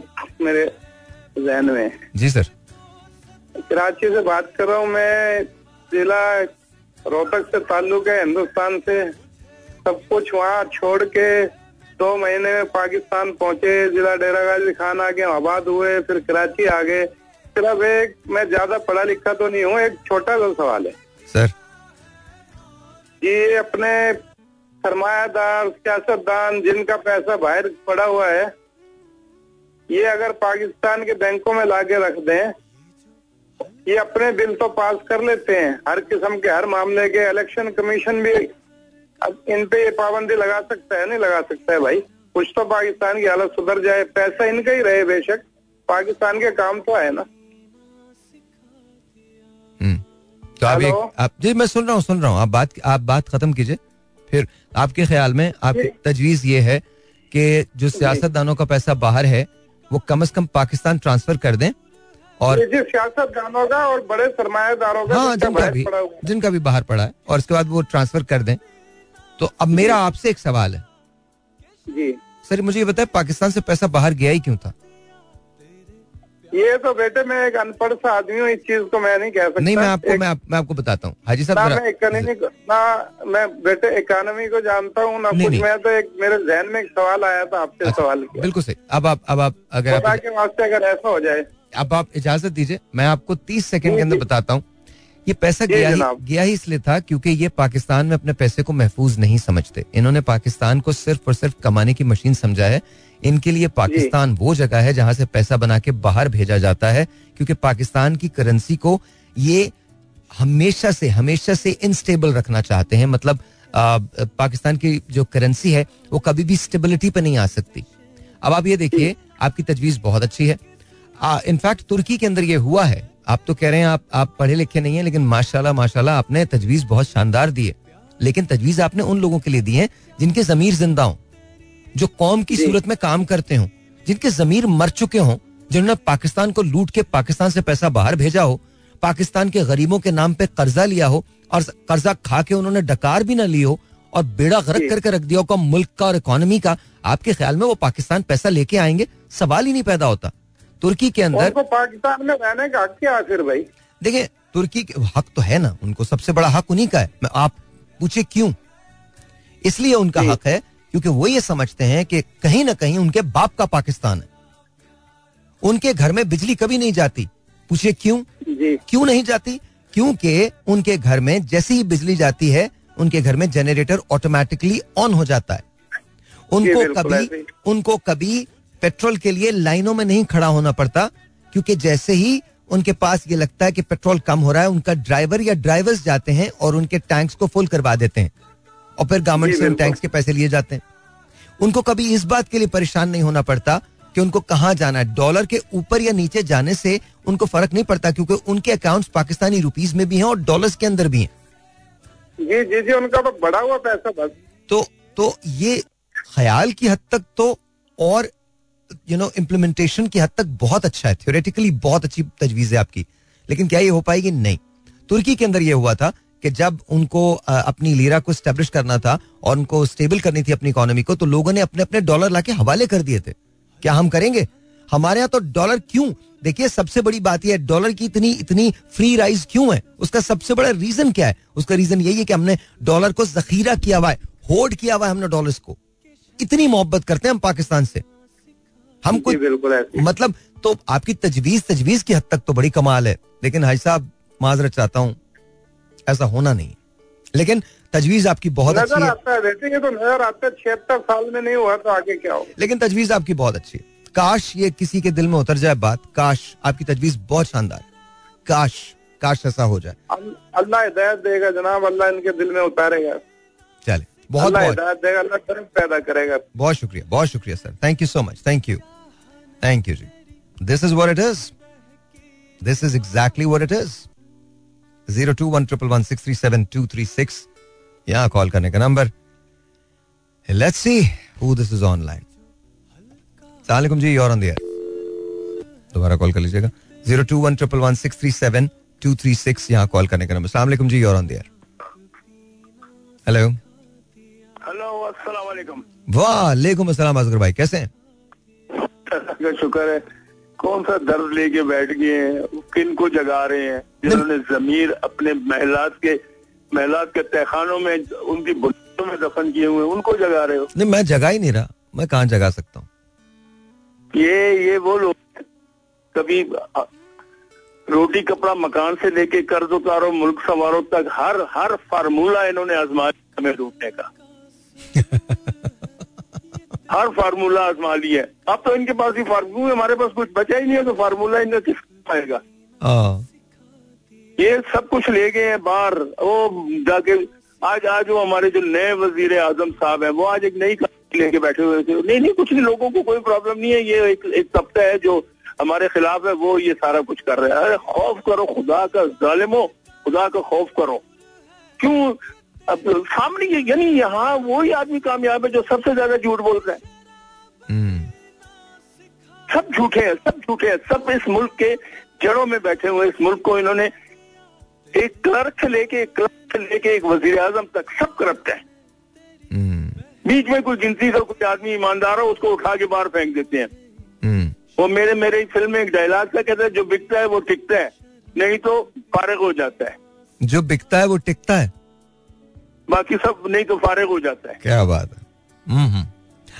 मेरे जहन में। जी सर। कराची से बात कर रहा हूँ मैं जिला रोहतक से ताल्लुक है हिंदुस्तान से। सब कुछ वहाँ छोड़ के दो महीने में पाकिस्तान पहुँचे जिला डेरा गाजी खान आगे आबाद हुए फिर कराची आ गए सिर्फ़ एक मैं ज़्यादा पढ़ा लिखा तो नहीं हूँ एक छोटा सा सवाल है। सर। ये अपने सरमायादार सियासतदान जिनका पैसा बाहर पड़ा हुआ है, ये अगर पाकिस्तान के बैंकों में लाके रख दें, ये अपने बिल तो पास कर लेते हैं। हर किस्म के, हर मामले के इलेक्शन कमीशन भी अब इन पे ये पाबंदी लगा सकता है, नहीं लगा सकता है भाई? कुछ तो पाकिस्तान की हालत सुधर जाए। पैसा इनका ही रहे बेशक। पाकिस्तान के काम तो है ना। तो आप एक आप जी मैं सुन रहा हूँ सुन रहा हूँ। आप बात आप बात खत्म कीजिए। फिर आपके ख्याल में आपकी तजवीज ये है कि जो सियासतदानों का पैसा बाहर है वो कम अज कम पाकिस्तान ट्रांसफ़र कर दें और सियासतदानों का और बड़े सरमायादारों का हाँ जिनका भी जिनका भी बाहर पड़ा है और उसके बाद वो ट्रांसफ़र कर दें। तो अब मेरा आपसे एक सवाल है। जी। सर मुझे ये बताए पाकिस्तान से पैसा बाहर गया ही क्यों था? ये तो बेटे मैं एक अनपढ़ सा आदमी हूँ इस चीज़ को मैं नहीं कह सकता। नहीं मैं आपको एक, मैं, आप, मैं आपको बताता हूँ। हाजी साहब ना मैं इकोनॉमी ना मैं बेटे इकोनॉमी को जानता हूँ ना नहीं, कुछ नहीं। मैं तो एक मेरे जहन में एक सवाल आया था आपसे अच्छा, सवाल किया। बिल्कुल सही। अब आप अब आप अगर आप के वास्ते अगर ऐसा हो जाए। अब आप इजाज़त दीजिए मैं आपको तीस सेकंड के अंदर बताता हूँ। ये पैसा गया ही गया ही इसलिए था क्योंकि ये पाकिस्तान में अपने पैसे को महफूज नहीं समझते। इन्होंने पाकिस्तान को सिर्फ़ और सिर्फ़ कमाने की मशीन समझा है। इनके लिए पाकिस्तान वो जगह है जहाँ से पैसा बना के बाहर भेजा जाता है क्योंकि पाकिस्तान की करेंसी को ये हमेशा से हमेशा से इनस्टेबल रखना चाहते हैं। मतलब आ, पाकिस्तान की जो करेंसी है वो कभी भी स्टेबिलिटी पे नहीं आ सकती। अब आप ये देखिए आपकी तजवीज बहुत अच्छी है। इनफैक्ट तुर्की के अंदर ये हुआ है। आप तो कह रहे हैं आप आप पढ़े लिखे नहीं है लेकिन माशाल्लाह माशाल्लाह आपने तजवीज बहुत शानदार दी है। लेकिन तजवीज आपने उन लोगों के लिए दी है जिनके जमीर ज़िंदा हो जो कौम की सूरत में काम करते हो जिनके जमीर मर चुके हों जिन्होंने पाकिस्तान को लूट के पाकिस्तान से पैसा बाहर भेजा हो पाकिस्तान के गरीबों के नाम पे कर्जा लिया हो और कर्जा खा के उन्होंने डकार भी ना ली हो और बेड़ा गर्क करके रख दिया हो मुल्क का और इकोनॉमी का आपके ख्याल में वो पाकिस्तान पैसा लेके आएँगे? सवाल ही नहीं पैदा होता। तुर्की के अंदर पाकिस्तान में रहने का हक क्या फिर भाई? देखिए तुर्की के हक तो है ना उनको सबसे बड़ा हक उन्हीं का है। मैं आप पूछे क्यों? इसलिए उनका हक है क्योंकि वो ये समझते हैं कि कहीं ना कहीं उनके बाप का पाकिस्तान है। उनके घर में बिजली कभी नहीं जाती। पूछिए क्यों। क्यों नहीं जाती? क्योंकि उनके घर में जैसी ही बिजली जाती है उनके घर में जनरेटर ऑटोमेटिकली ऑन हो जाता है। उनको कभी उनको कभी पेट्रोल के लिए लाइनों में नहीं खड़ा होना पड़ता क्योंकि जैसे ही उनके पास ये लगता है कि पेट्रोल कम हो रहा है उनका ड्राइवर या ड्राइवर्स जाते हैं और उनके टैंक्स को फुल करवा देते हैं और फिर गवर्नमेंट से उन टैंक्स के पैसे लिए जाते हैं। उनको कभी इस बात के लिए परेशान नहीं होना पड़ता कि उनको कहाँ जाना है। डॉलर के ऊपर या नीचे जाने से उनको फ़र्क नहीं पड़ता क्योंकि उनके अकाउंट्स पाकिस्तानी रुपीज़ में भी हैं और डॉलर्स के अंदर भी हैं। जी जी जी उनका बड़ा हुआ पैसा बस। तो तो ये ख्याल की हद तक तो और यू नो इम्प्लीमेंटेशन की हद तक बहुत अच्छा है। थियोरेटिकली बहुत अच्छी तजवीज है आपकी। लेकिन क्या ये हो पाएगी? नहीं। तुर्की के अंदर ये हुआ था कि जब उनको अपनी लीरा को स्टेब्लिश करना था और उनको स्टेबल करनी थी अपनी इकोनॉमी को तो लोगों ने अपने अपने डॉलर लाके हवाले कर दिए थे। क्या हम करेंगे? हमारे यहाँ तो डॉलर क्यों? देखिए, सबसे बड़ी बात यह डॉलर की इतनी इतनी फ्री राइज क्यों है? उसका सबसे बड़ा रीजन क्या है? उसका रीजन यही है कि हमने डॉलर को जखीरा किया हुआ है। होल्ड किया हुआ है हमने डॉलर को। इतनी मोहब्बत करते हैं हम पाकिस्तान से। हम कुछ बिल्कुल मतलब तो आपकी तजवीज तजवीज की हद तक तो बड़ी कमाल है लेकिन हाई साहब माजरत चाहता हूँ ऐसा होना नहीं। लेकिन तजवीज आपकी बहुत अच्छी है। तो नज़र आता है छिहत्तर साल में नहीं हुआ तो आगे क्या हो लेकिन तजवीज आपकी बहुत अच्छी है। काश ये किसी के दिल में उतर जाए बात काश आपकी तजवीज बहुत शानदार काश काश ऐसा हो जाए। अल्लाह हिदायत देगा जनाब अल्लाह इनके दिल में उतारेगा। चले बहुत बहुत पैदा करेगा। बहुत शुक्रिया बहुत शुक्रिया sir. Thank you so much thank you thank you ji this is what it is this is exactly what it is zero two one triple one six three seven two three six यहाँ call करने का number let's see who this is online सलामकुम जी और on the दोबारा call कर लीजिएगा. Zero two one triple one six three seven two three six यहाँ कॉल करने का नंबर सलामकुम जी और ऑन द हेलो हेलो अस्सलाम वालेकुम वालेकुम अस्सलाम असगर भाई कैसे हैं? शुक्र है। कौन सा दर्द लेके बैठ गए हैं? किन को जगा रहे हैं? जिन्होंने जमीर अपने महिलात के महिलात के तहखानों में उनकी बुनियों में दफन किए हुए उनको जगा रहे हो? नहीं मैं जगा ही नहीं रहा। मैं कहाँ जगा सकता हूँ? ये ये वो लोग कभी रोटी कपड़ा मकान से लेके कर्ज उतारो मुल्क संवारो तक हर हर फार्मूला इन्होंने आजमाया हमें लूटने का। हर फार्मूला आजमा लिया है। अब तो इनके पास ही फार्मूला हमारे पास कुछ बचा ही नहीं है तो फार्मूला इनका किस आएगा? हाँ। ये सब कुछ ले गए हैं बाहर। वो जाके आज आज वो हमारे जो नए वज़ीर आज़म साहब है वो आज एक नई लेके बैठे हुए थे। नहीं नहीं कुछ नहीं लोगों को कोई प्रॉब्लम नहीं है। ये एक एक तबका है जो हमारे खिलाफ है वो ये सारा कुछ कर रहा है। अरे खौफ करो खुदा का जालिमो खुदा का खौफ करो। क्यों अब सामने ये यानी यहाँ वही आदमी कामयाब है जो सबसे ज़्यादा झूठ बोल रहा है हम्म। सब झूठे हैं सब झूठे हैं सब इस मुल्क के जड़ों में बैठे हुए इस मुल्क को इन्होंने एक क्लर्क से लेके एक क्लर्क से लेके एक वज़ीर आज़म तक सब करप्ट है हम्म। बीच में कोई गिनती का कोई आदमी ईमानदार हो उसको उठा के बाहर फेंक देते हैं हम्म। वो मेरे मेरे फ़िल्म में एक डायलॉग था कहता है जो बिकता है वो टिकता है नहीं तो फारग हो जाता है जो बिकता है वो टिकता है बाकी सब नहीं तो फारग हो जाता है। क्या बात है। हम्म, हम्म।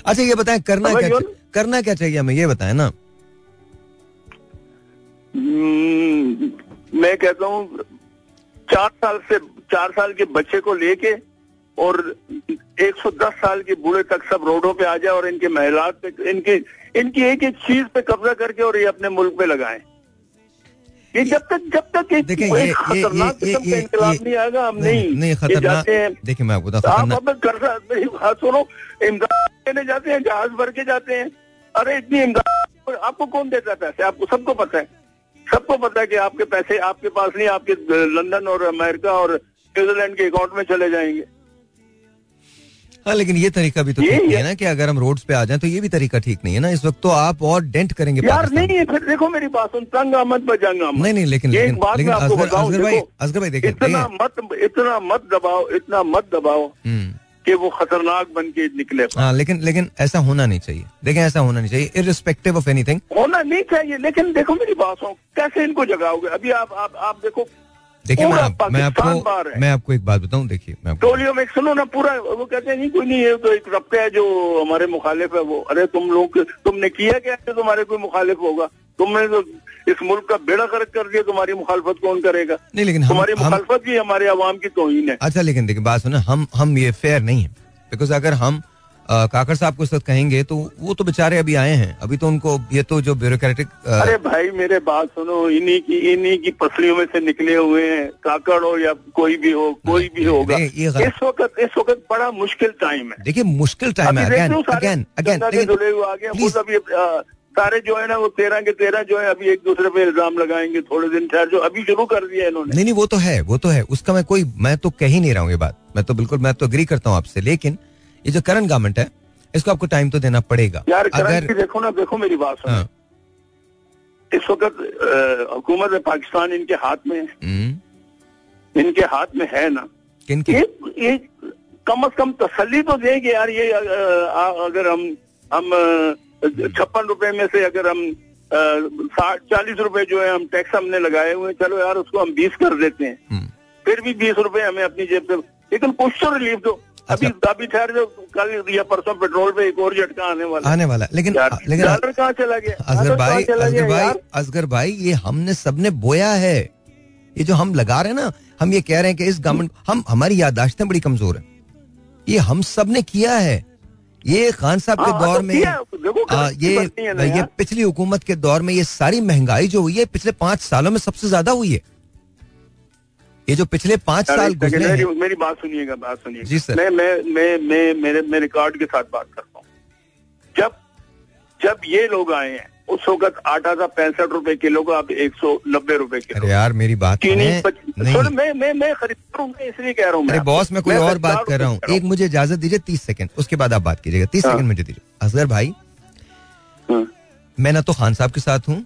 अच्छा ये बताएँ करना क्या करना क्या चाहिए हमें ये बताएँ ना। हम्म, मैं कहता हूँ चार साल से चार साल के बच्चे को लेके और 110 साल के बूढ़े तक सब रोडों पे आ जाए और इनके महिला पे इनकी इनकी एक एक चीज़ पे कब्जा करके और ये अपने मुल्क पे लगाएँ। ये जब तक जब तक देखिए ये खतरनाक किस्म का नहीं आएगा हम नहीं नहीं खतरनाक। देखिए मैं आपको आप अब कर बात सुनो इमदाद लेने जाते हैं जहाज़ भर के जाते हैं। अरे इतनी इमदाद आपको कौन देता है पैसे? आपको सबको पता है। सबको पता है कि आपके पैसे आपके पास नहीं आपके लंदन और अमेरिका और न्यूजीलैंड के अकाउंट में चले जाएँगे। हाँ लेकिन ये तरीका भी तो ठीक नहीं है ना कि अगर हम रोड्स पे आ जाएँ तो ये भी तरीका ठीक नहीं है ना। इस वक्त तो आप और डेंट करेंगे यार नहीं फिर देखो मेरी बात सुन तंग अहमद बजंग नहीं नहीं लेकिन लेकिन, लेकिन असगर भाई असगर भाई देखिए इतना मत इतना मत दबाओ इतना मत दबाओ हम्म। कि वो खतरनाक बन के निकले। हाँ लेकिन लेकिन ऐसा होना नहीं चाहिए। देखें ऐसा होना नहीं चाहिए इरिस्पेक्टिव ऑफ़ एनीथिंग होना नहीं चाहिए लेकिन देखो मेरी बात हो कैसे इनको जगाओगे? अभी आप आप आप देखो देखिए मैं, आप, मैं आपको मैं आपको एक बात बताऊँ देखिए मैं टोलियो में सुनो ना पूरा वो कहते हैं नहीं कोई नहीं है तो एक रबता है जो हमारे मुखालिफ है वो। अरे तुम लोग तुमने किया क्या है तुम्हारे कोई मुखालिफ होगा? तुमने तो इस मुल्क का बेड़ा गर्क कर दिया तुम्हारी मुखालफत कौन करेगा? नहीं लेकिन तुम्हारी मुखालफत भी हमारे आवाम की तोहिन है। अच्छा लेकिन देखिए बात सुना हम हम ये फेयर नहीं है। बिकॉज़ अगर हम काकर साहब को साथ कहेंगे तो वो तो बेचारे अभी आए हैं। अभी तो उनको ये तो जो ब्यूरोक्रेटिक अरे भाई मेरे बात सुनो इन्हीं की इन्हीं की पसलियों में से निकले हुए हैं काकड़ हो या कोई भी हो कोई भी होगा। इस वक्त इस वक्त बड़ा मुश्किल टाइम है। देखिए मुश्किल टाइम है अगेन अगेन अगेन सारे जो है ना वो तेरह के तेरह जो है अभी एक दूसरे पे इल्ज़ाम लगाएँगे थोड़े दिन ठहर जो अभी शुरू कर दिया इन्होंने। नहीं नहीं वो तो है वो तो है उसका मैं कोई मैं तो कह ही नहीं रहा हूँ ये बात। मैं तो बिल्कुल मैं तो अग्री करता हूँ आपसे लेकिन ये जो करंट गवर्नमेंट है इसको आपको टाइम तो देना पड़ेगा। यार अगर देखो ना देखो मेरी बात सुनो। हाँ। इस वक्त हुकूमत पाकिस्तान इनके हाथ में है। हम्म। इनके हाथ में है ना। किन ये, ये कम अज कम तसली तो देंगे यार ये अगर हम हम छप्पन रुपए में से अगर हम साठ चालीस रुपए जो है हम टैक्स हमने लगाए हुए चलो यार उसको हम बीस कर देते हैं। हम्म। फिर भी बीस रुपए हमें अपनी जेब से लेकिन कुछ तो रिलीफ दो। अभी अच्छा। अभी ठहर जो कल या परसों पेट्रोल पे एक और झटका आने वाला आने वाला लेकिन लेकिन डॉलर कहाँ चला गया? असगर भाई असगर भाई असगर भाई ये हमने सबने बोया है। ये जो हम लगा रहे हैं ना हम ये कह रहे हैं कि इस गवर्नमेंट हम हमारी यादाश्तें बड़ी कमज़ोर है। ये हम सबने किया है। ये खान साहब के हाँ, दौर तो में आ, ये ये पिछली हुकूमत के दौर में ये सारी महँगाई जो हुई है पिछले पाँच सालों में सबसे ज़्यादा हुई है। ये जो पिछले पाँच साल गुजरे मेरी, मेरी बात सुनिएगा बात सुनिएगा जी सर। मैं मैं मैं मैं मेरे मेरे कार्ड के साथ बात करता हूँ। जब जब ये लोग आए हैं उस वक्त आटा था पैंसठ रुपए किलो का अब एक सौ नब्बे रुपए किलो। अरे यार मेरी बात चीनी। नहीं। मैं मैं मैं खरीद हूँ मैं इसलिए कह रहा हूँ अरे मैं बॉस मैं कोई और बात कर रहा हूँ। एक मुझे इजाज़त दीजिए तीस सेकंड। उसके बाद आप बात कीजिएगा। तीस हाँ। सेकंड मुझे दीजिए। असगर भाई हाँ। मैं ना तो खान साहब के साथ हूँ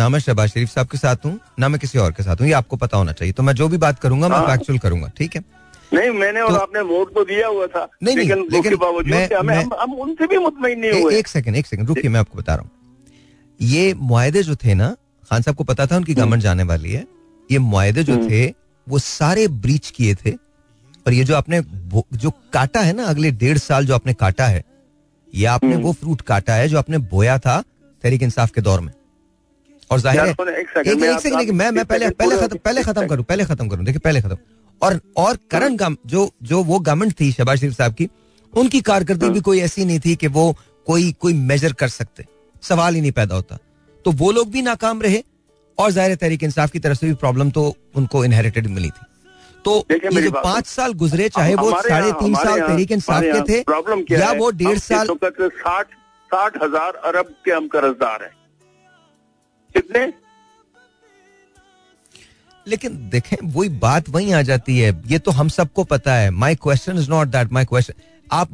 ना मैं शहबाज शरीफ साहब के साथ हूँ ना मैं किसी और के साथ हूँ ये आपको पता होना चाहिए। तो मैं जो भी बात करूँगा मैं हाँ। फैक्चुअल करूँगा ठीक है? नहीं मैंने तो, और आपने वोट तो दिया हुआ था नहीं, नहीं, लेकिन लेकिन मैं- मैं- हम, हम उनसे भी मुतमिन नहीं ए, हुए। एक सेकंड एक सेकंड रुकिए मैं आपको बता रहा हूँ। ये मुआदे जो थे ना खान साहब को पता था उनकी गवर्नमेंट जाने वाली है ये मुआदे जो हम्म। थे वो सारे ब्रीच किए थे। और ये जो आपने जो काटा है ना अगले डेढ़ साल जो आपने काटा है ये आपने हम्म। वो फ्रूट काटा है जो आपने बोया था तहरीक इंसाफ के दौर में। और ज़ाहिर है एक सेकंड, मैं मैं मैं पहले पहले खत्म पहले खत्म। करूँ पहले खत्म करूँ देखिए पहले खत्म। और और करंट गम जो जो वो गवर्नमेंट थी शहबाज शरीफ साहब की उनकी कारकर्दगी हाँ। भी कोई ऐसी नहीं थी कि वो कोई कोई मेजर कर सकते। सवाल ही नहीं पैदा होता। तो वो लोग भी नाकाम रहे और ज़ाहिर तहरीक इंसाफ की तरफ़ से भी प्रॉब्लम तो उनको इनहेरिटेड मिली थी। तो ये जो पाँच साल गुजरे चाहे वो साढ़े तीन साल तहरीक इंसाफ के थे या वो डेढ़ साल साठ साठ हज़ार अरब के हम कर्जदार हैं। कितने? लेकिन देखें वही बात वही आ जाती है। ये तो हम सबको पता है। My question is not that my question आप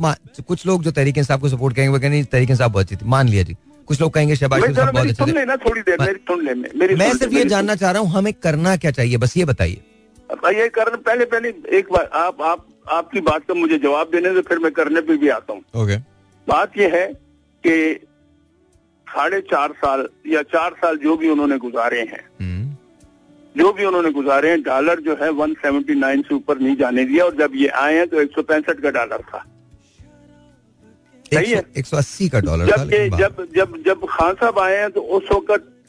कुछ लोग जो तरीके साहब को सपोर्ट करेंगे वो कहेंगे तरीके साहब बहुत अच्छी थी। मान लिया जी। कुछ लोग कहेंगे शहबाज साहब बहुत अच्छे थे। थोड़ी देर मैं- सिर्फ़ ये जानना चाह रहा हूँ हमें करना क्या चाहिए? बस ये बताइए। ये कर पहले पहले एक बार आप आप आपकी बात का मुझे जवाब देने से फिर मैं करने पे भी आता हूँ। ओके बात यह है कि साढ़े चार साल या चार साल जो भी उन्होंने गुजारे हैं। जो भी उन्होंने गुजारे हैं डॉलर जो है 179 से ऊपर नहीं जाने दिया और जब ये आए हैं तो एक सौ पैंसठ का डॉलर था। सही है। एक सौ अस्सी का डॉलर जब बात- जब जब जब खान साहब आए हैं तो उस वक्त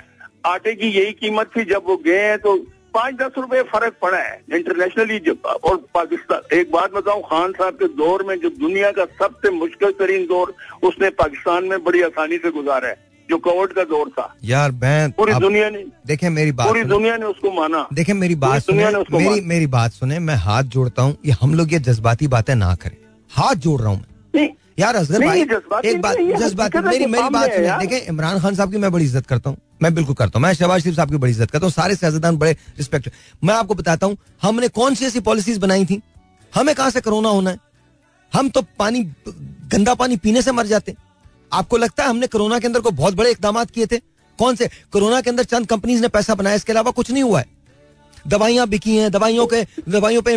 आटे की यही कीमत थी जब वो गए हैं तो पाँच दस रुपए फ़र्क पड़ा है इंटरनेशनली जब और पाकिस्तान एक बात बताऊँ खान साहब के दौर में जो दुनिया का सबसे मुश्किल तरीन दौर उसने पाकिस्तान में बड़ी आसानी से गुजारा है। जो कोविड का दौर था। यार मैं पूरी दुनिया ने देखें मेरी बात पूरी दुनिया ने उसको माना। देखें मेरी बात सुने दुनिया ने उसको मेरी मेरी बात सुने मैं हाथ जोड़ता हूँ ये हम लोग ये जज्बाती बातें ना करें। हाथ जोड़ रहा हूँ मैं। यार असगर भाई एक बात है, जज्बाती है मेरी मेरी बात है सुनिए यार। देखें इमरान खान साहब की मैं बड़ी इज़्ज़त करता हूँ। मैं बिल्कुल करता हूँ। मैं शहबाज शरीफ साहब की बड़ी इज़्ज़त करता हूँ। सारे सियासतदान बड़े रिस्पेक्ट मैं आपको बताता हूँ हमने कौन सी ऐसी पॉलिसीज़ बनाई थी? हमें कहाँ से कोरोना होना है? हम तो पानी गंदा पानी पीने से मर जाते आपको लगता है हमने कोरोना के अंदर को बहुत बड़े इकदाम किए थे? कौन से? कोरोना के अंदर चंद कंपनीज़ ने पैसा बनाया इसके अलावा कुछ नहीं हुआ है। दवाइयाँ बिकी हैं दवाइयों के दवाइयों पे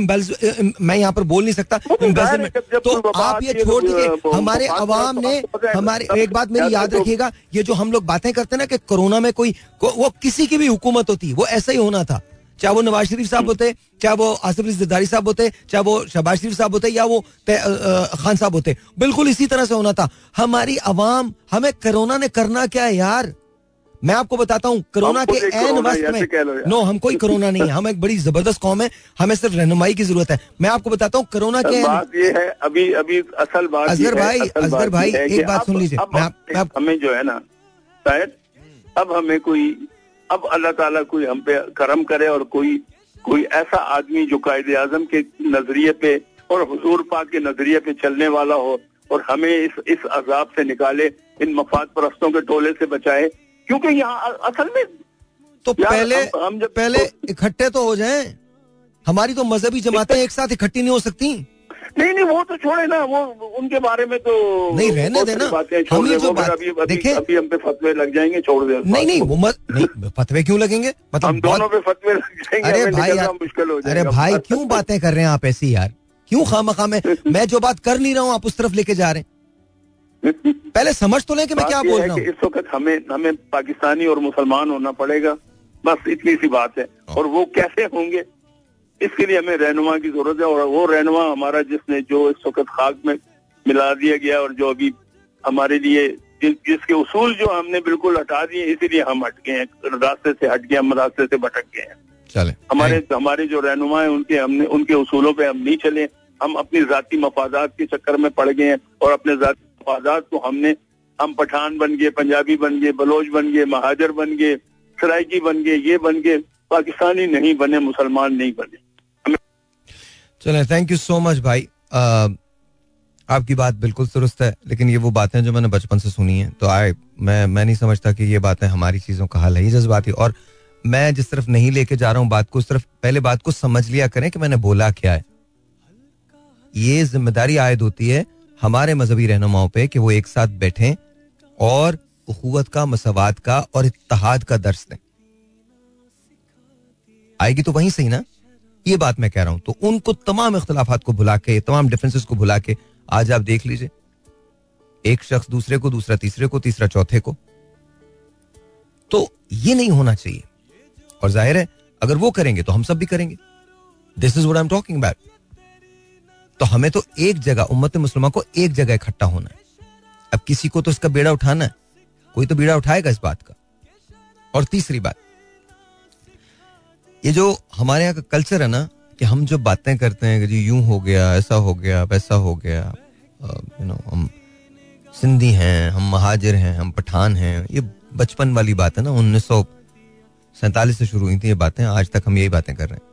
मैं यहाँ पर बोल नहीं सकता तो तो आप ये छोड़ तो, दीजिए हमारे वो बात अवाम तो ने हमारे एक बात मेरी याद तो- रखिएगा ये जो हम लोग बातें करते हैं ना कि कोरोना में कोई वो किसी की भी हुकूमत होती वो ऐसा ही होना था। चाहे वो नवाज़ शरीफ साहब होते चाहे वो आसिफ अली जरदारी साहब होते चाहे वो शहबाज शरीफ साहब होते या वो खान साहब होते। बिल्कुल इसी तरह से होना था। हमारी आवाम हमें कोरोना ने करना क्या है यार? मैं आपको बताता हूँ कोरोना के एन वक्त में। नो हम कोई कोरोना नहीं है। हम एक बड़ी ज़बरदस्त कौम है। हमें सिर्फ़ रहनुमाई की ज़रूरत है। मैं आपको बताता हूँ कोरोना के बात ये है अभी अभी असल बात है, भाई, ये भाई, एक बात सुन लीजिए, हमें जो है ना शायद अब हमें कोई अब अल्लाह ताला कोई हम पे करम करे और कोई कोई ऐसा आदमी जो कायदे आज़म के नज़रिए पे और हजूर पाक के नज़रिए पे चलने वाला हो और हमें इस इस अजाब से निकाले इन मफाद परस्तों के टोले से बचाए क्योंकि यहाँ असल में तो पहले हम- हम जब- पहले इकट्ठे तो हो जाएँ। हमारी तो मजहबी जमातें एक साथ इकट्ठी नहीं हो सकती। नहीं नहीं वो तो छोड़े ना वो उनके बारे में तो नहीं, रहने देना। हम ये जो बात- अभी अभी अभी हम पे फतवे लग जाएँगे छोड़ दे नहीं नहीं वो मत नहीं फतवे क्यों लगेंगे? मतलब हम दोनों पे फतवे लग जाएँगे अरे भाई यार मुश्किल हो जाएगा। अरे भाई क्यों बातें कर रहे हैं आप ऐसी यार? क्यों खामखा में? मैं जो बात कर नहीं रहा हूँ आप उस तरफ़ लेके जा रहे हैं। पहले समझ तो लें कि मैं क्या बोल रहा हूँ। इस वक्त हमें हमें पाकिस्तानी और मुसलमान होना पड़ेगा। बस इतनी सी बात है। हाँ। और वो कैसे होंगे? इसके लिए हमें रहनुमा की ज़रूरत है और वो रहनुमा हमारा जिसने जो इस वक्त खाक में मिला दिया गया और जो अभी हमारे लिए जिस, जिसके उसूल जो हमने बिल्कुल हटा दिए इसीलिए हम हट गए हैं रास्ते से हट गए हम रास्ते से भटक गए हैं। चले। हमारे हमारे जो रहनुमा है उनके हमने उनके उसूलों पे हम नहीं चले। हम अपनी जाति मफादात के चक्कर में पड़ गए हैं और अपने जाति मफादात को हमने हम पठान बन गए पंजाबी बन गए बलोच बन गए महाजर बन गए सराइकी बन गए ये बन गए पाकिस्तानी नहीं बने मुसलमान नहीं बने। चले थैंक यू सो मच भाई। uh, आपकी बात बिल्कुल दुरुस्त है लेकिन ये वो बातें जो मैंने बचपन से सुनी है। तो आए मैं मैं नहीं समझता कि ये बातें हमारी चीज़ों का हल है ही जज्बाती। और मैं जिस तरफ़ नहीं लेके जा रहा हूँ बात को उस तरफ़ पहले बात को समझ लिया करें कि मैंने बोला क्या है। ये ज़िम्मेदारी आयद होती है हमारे मजहबी रहनुमाओं पे कि वो एक साथ बैठें और अखुवत का मसवाद का और इतिहाद का दर्श दें। आएगी तो वहीं सही ना? ये बात मैं कह रहा हूँ। तो उनको तमाम इख्तलाफात को भुला के, तमाम डिफरेंसेस को भुला के आज आप देख लीजिए। एक शख्स दूसरे को, दूसरा तीसरे को, तीसरा चौथे को। तो ये नहीं होना चाहिए। और ज़ाहिर है, अगर वो करेंगे तो हम सब भी करेंगे। This is what I am talking about तो हमें तो एक जगह, उम्मत मुसलमान को एक जगह इकट्ठा होना है। अब किसी को तो इसका बेड़ा उठाना है। कोई तो बेड़ा उठाएगा इस बात का। और तीसरी बात ये जो हमारे यहाँ का कल्चर है ना, कि हम जो बातें करते हैं, कि यूँ हो गया, ऐसा हो गया, वैसा हो गया यू नो हम सिंधी हैं, हम महाजिर हैं, हम पठान हैं, ये बचपन वाली बात है ना, उन्नीस सौ सैतालीस से शुरू हुई थी ये बातें, आज तक हम यही बातें कर रहे हैं।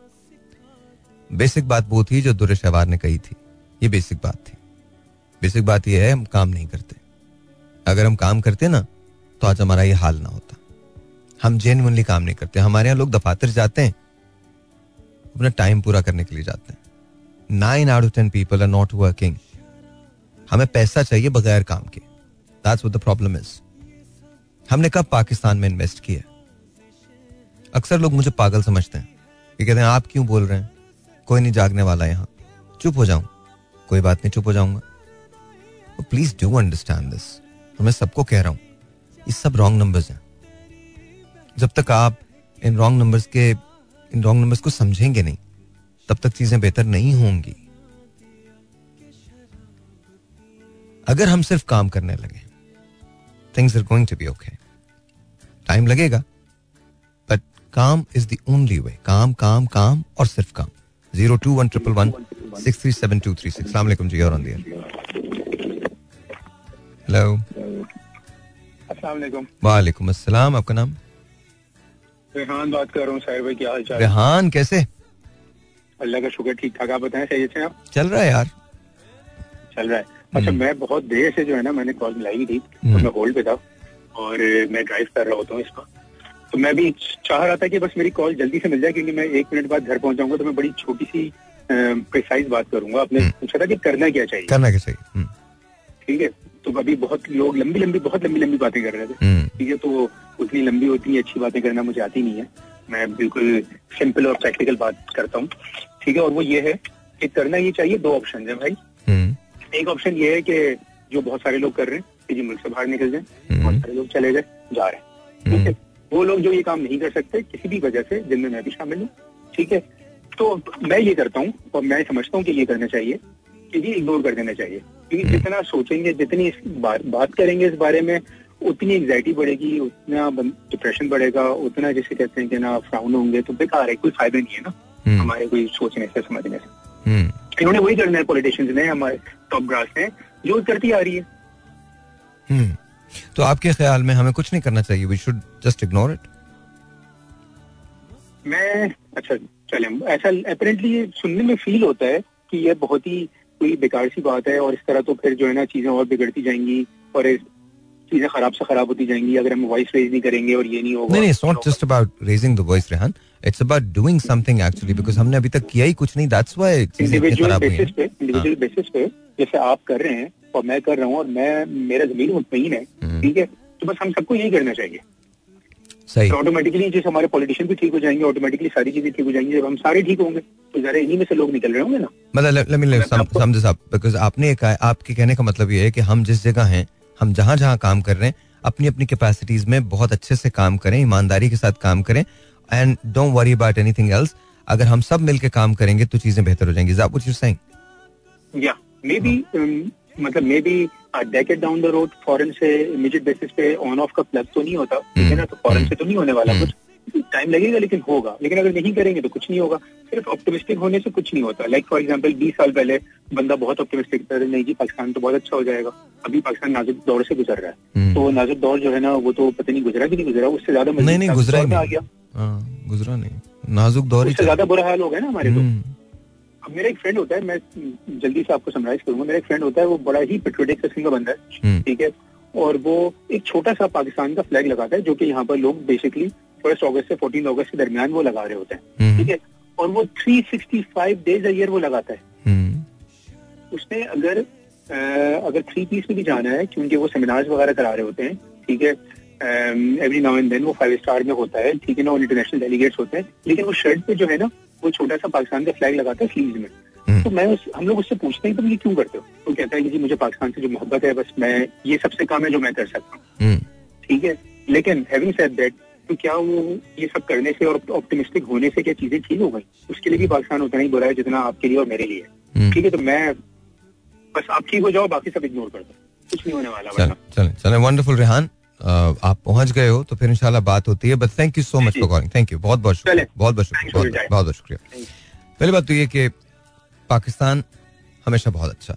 बेसिक बात वो थी जो दुर शहवार ने कही थी, ये बेसिक बात थी। बेसिक बात यह है, हम काम नहीं करते। अगर हम काम करते ना तो आज हमारा ये हाल ना होता। हम जेनवनली काम नहीं करते। हमारे यहाँ लोग दफातर जाते हैं, अपना टाइम पूरा करने के लिए जाते हैं। Nine out of ten people are not working हमें पैसा चाहिए बगैर काम के। That's what the problem is हमने कब पाकिस्तान में इन्वेस्ट किया? अक्सर लोग मुझे पागल समझते हैं। कि कहते हैं, आप क्यों बोल रहे हैं? कोई नहीं जागने वाला यहाँ। चुप हो जाऊँ। कोई बात नहीं, चुप हो जाऊँगा। प्लीज़ डू अंडरस्टैंड दिस मैं सबको कह रहा हूँ, ये सब रॉन्ग नंबर्स हैं। जब तक आप इन रॉन्ग नंबर्स के इन रॉन्ग नंबर्स को समझेंगे नहीं तब तक चीज़ें बेहतर नहीं होंगी। अगर हम सिर्फ़ काम करने लगे things are going to be okay time लगेगा बट काम इज़ द ओनली वे काम काम काम और सिर्फ़ काम। Zero two one triple one six three seven two three six सलाम जी और ऑन हेलो वालेकुम अस्सलाम आपका नाम? रेहान बात कर रहा हूँ साहिर भाई क्या हाल चाल? रेहान कैसे? अल्लाह का शुक्र ठीक ठाक आप बताएँ सही से आप? चल रहा है यार। चल रहा है। अच्छा हम्म। मैं बहुत देर से जो है ना मैंने कॉल मिलाई थी तो हम्म। मैं होल्ड पे था और मैं ड्राइव कर रहा होता हूँ इसका। तो मैं भी चाह रहा था कि बस मेरी कॉल जल्दी से मिल जाए क्योंकि मैं एक मिनट बाद घर पहुँच जाऊँगा तो मैं बड़ी छोटी सी प्रिसाइज बात करूँगा। आपने हम्म। पूछा था कि करना क्या चाहिए? करना क्या चाहिए? ठीक है। तो अभी बहुत लोग लंबी लंबी बहुत लंबी लंबी बातें कर रहे थे। ठीक है तो उतनी लंबी उतनी अच्छी बातें करना मुझे आती नहीं है। मैं बिल्कुल सिंपल और प्रैक्टिकल बात करता हूँ। ठीक है और वो ये है कि करना ये चाहिए दो ऑप्शन है भाई। हम्म। एक ऑप्शन ये है कि जो बहुत सारे लोग कर रहे हैं कि जी मुल्क से बाहर निकल जाए हम्म। बहुत सारे लोग चले जाए जा रहे हैं। ठीक है हम्म। वो लोग जो ये काम नहीं कर सकते किसी भी वजह से जिनमें मैं भी शामिल हूँ। ठीक है तो मैं ये करता हूँ और मैं समझता हूँ कि ये करना चाहिए। कि जी इग्नोर कर देना चाहिए। क्योंकि जितना सोचेंगे जितनी बात, बात करेंगे इस बारे में उतनी एंगजाइटी बढ़ेगी उतना डिप्रेशन बढ़ेगा उतना जैसे कहते हैं कि ना फ्राउन होंगे तो बेकार है कोई फ़ायदा नहीं है ना हम्म। हमारे कोई सोचने से समझने से। हम्म। इन्होंने वही करना है पॉलिटिशियंस ने हमारे टॉप ग्रास ने जो करती आ रही है। हम्म। तो आपके ख्याल में हमें कुछ नहीं करना चाहिए? We should just ignore it मैं अच्छा चले। ऐसा अपेरेंटली ये सुनने में फील होता है कि ये बहुत ही कोई बेकार सी बात है और इस तरह तो फिर जो है ना चीज़ें और बिगड़ती जाएँगी और चीज़ें खराब से खराब होती जाएँगी अगर हम वॉइस रेज नहीं करेंगे और ये नहीं होगा। नहीं नहीं it's not just about raising the voice Rehan it's about doing something actually because हमने अभी तक किया ही कुछ नहीं। दैट्स व्हाई इंडिविजुअल बेसिस पे इंडिविजुअल बेसिस पे जैसे आप कर रहे हैं और मैं कर रहा हूँ और मैं मेरा ज़मीन मुतमईन है हम्म। ठीक है? तो बस हम सबको यही करना चाहिए। सही। ऑटोमेटिकली जैसे हमारे पॉलिटिशियन भी ठीक हो जाएँगे ऑटोमेटिकली सारी चीज़ें ठीक हो जाएँगी। जब हम सारे ठीक होंगे तो जरा इन्हीं में से लोग निकल रहे होंगे ना। मतलब समझ साहब बिकॉज़ आपने एक आपके कहने का मतलब ये है कि हम जिस जगह हैं हम जहाँ जहाँ काम कर रहे हैं अपनी अपनी कैपेसिटीज में बहुत अच्छे से काम करें ईमानदारी के साथ काम करें and don't worry about anything else अगर हम सब मिलकर काम करेंगे तो चीज़ें बेहतर हो जाएँगी। मे बी मतलब maybe decade down the road foreign से इमीडिएट बेसिस पे ऑन ऑफ़ का प्लग तो नहीं होता ठीक है ना? तो फॉरेन hmm. से तो नहीं होने वाला hmm. कुछ। टाइम लगेगा लेकिन होगा। लेकिन अगर नहीं करेंगे तो कुछ नहीं होगा। सिर्फ़ ऑप्टिमिस्टिक होने से कुछ नहीं होता। लाइक फॉर एग्ज़ाम्पल बीस साल पहले बंदा बहुत ऑप्टिमिस्टिक था नहीं जी पाकिस्तान तो बहुत अच्छा हो जाएगा। अभी पाकिस्तान नाजुक दौर से गुजर रहा है। हम्म। तो नाजुक दौर जो है ना वो तो पता नहीं गुजरा कि नहीं गुजरा उससे ज़्यादा नहीं गुजरा आ गया। हाँ, गुजरा नहीं। नाजुक दौर ज़्यादा बुरा हाल हो गया ना हमारे तो। हम्म। मेरा एक फ्रेंड होता है मैं जल्दी से आपको समराइज करूँगा मेरा एक फ्रेंड होता है वो बड़ा ही पेट्रोटिक किस्म का बंदा है हम्म। ठीक है और वो एक छोटा सा पाकिस्तान का फ्लैग लगाता है जो कि यहाँ पर लोग बेसिकली फ़र्स्ट अगस्त से फोर्टीन अगस्त के दरमियान वो लगा रहे होते हैं हम्म। ठीक है और वो three sixty five days a year वो लगाता है हम्म। उसने अगर अगर थ्री पीस में भी जाना है क्योंकि वो सेमिनार्स वगैरह करा रहे होते हैं ठीक है एवरी नाउ एंड देन वो फाइव स्टार में होता है ठीक है ना और इंटरनेशनल डेलीगेट्स होते हैं लेकिन वो शर्ट पे जो है ना वो छोटा सा पाकिस्तान का फ्लैग लगाता है स्लीव में। हम्म। तो मैं उस हम लोग उससे पूछते हैं तुम ये क्यों करते हो? तो कहता है कि जी मुझे पाकिस्तान से जो मोहब्बत है बस मैं ये सबसे काम है जो मैं कर सकता हूँ। हम्म। ठीक है? लेकिन हैविंग सेड दैट तो क्या वो ये सब करने से और ऑप्टिमिस्टिक होने से क्या चीज़ें ठीक हो गई? उसके लिए भी पाकिस्तान उतना ही बुरा है जितना आपके लिए और मेरे लिए हम्म। ठीक है? तो मैं बस आप ठीक हो जाओ बाकी सब इग्नोर कर दो। कुछ नहीं होने वाला चले चले वंडरफुल रेहान आप पहुँच गए हो तो फिर इंशाल्लाह बात होती है but thank you so much for calling thank you बहुत बहुत शुक्रिया। बहुत बहुत शुक्रिया। बहुत बहुत शुक्रिया। पहली बात तो ये कि पाकिस्तान हमेशा बहुत अच्छा।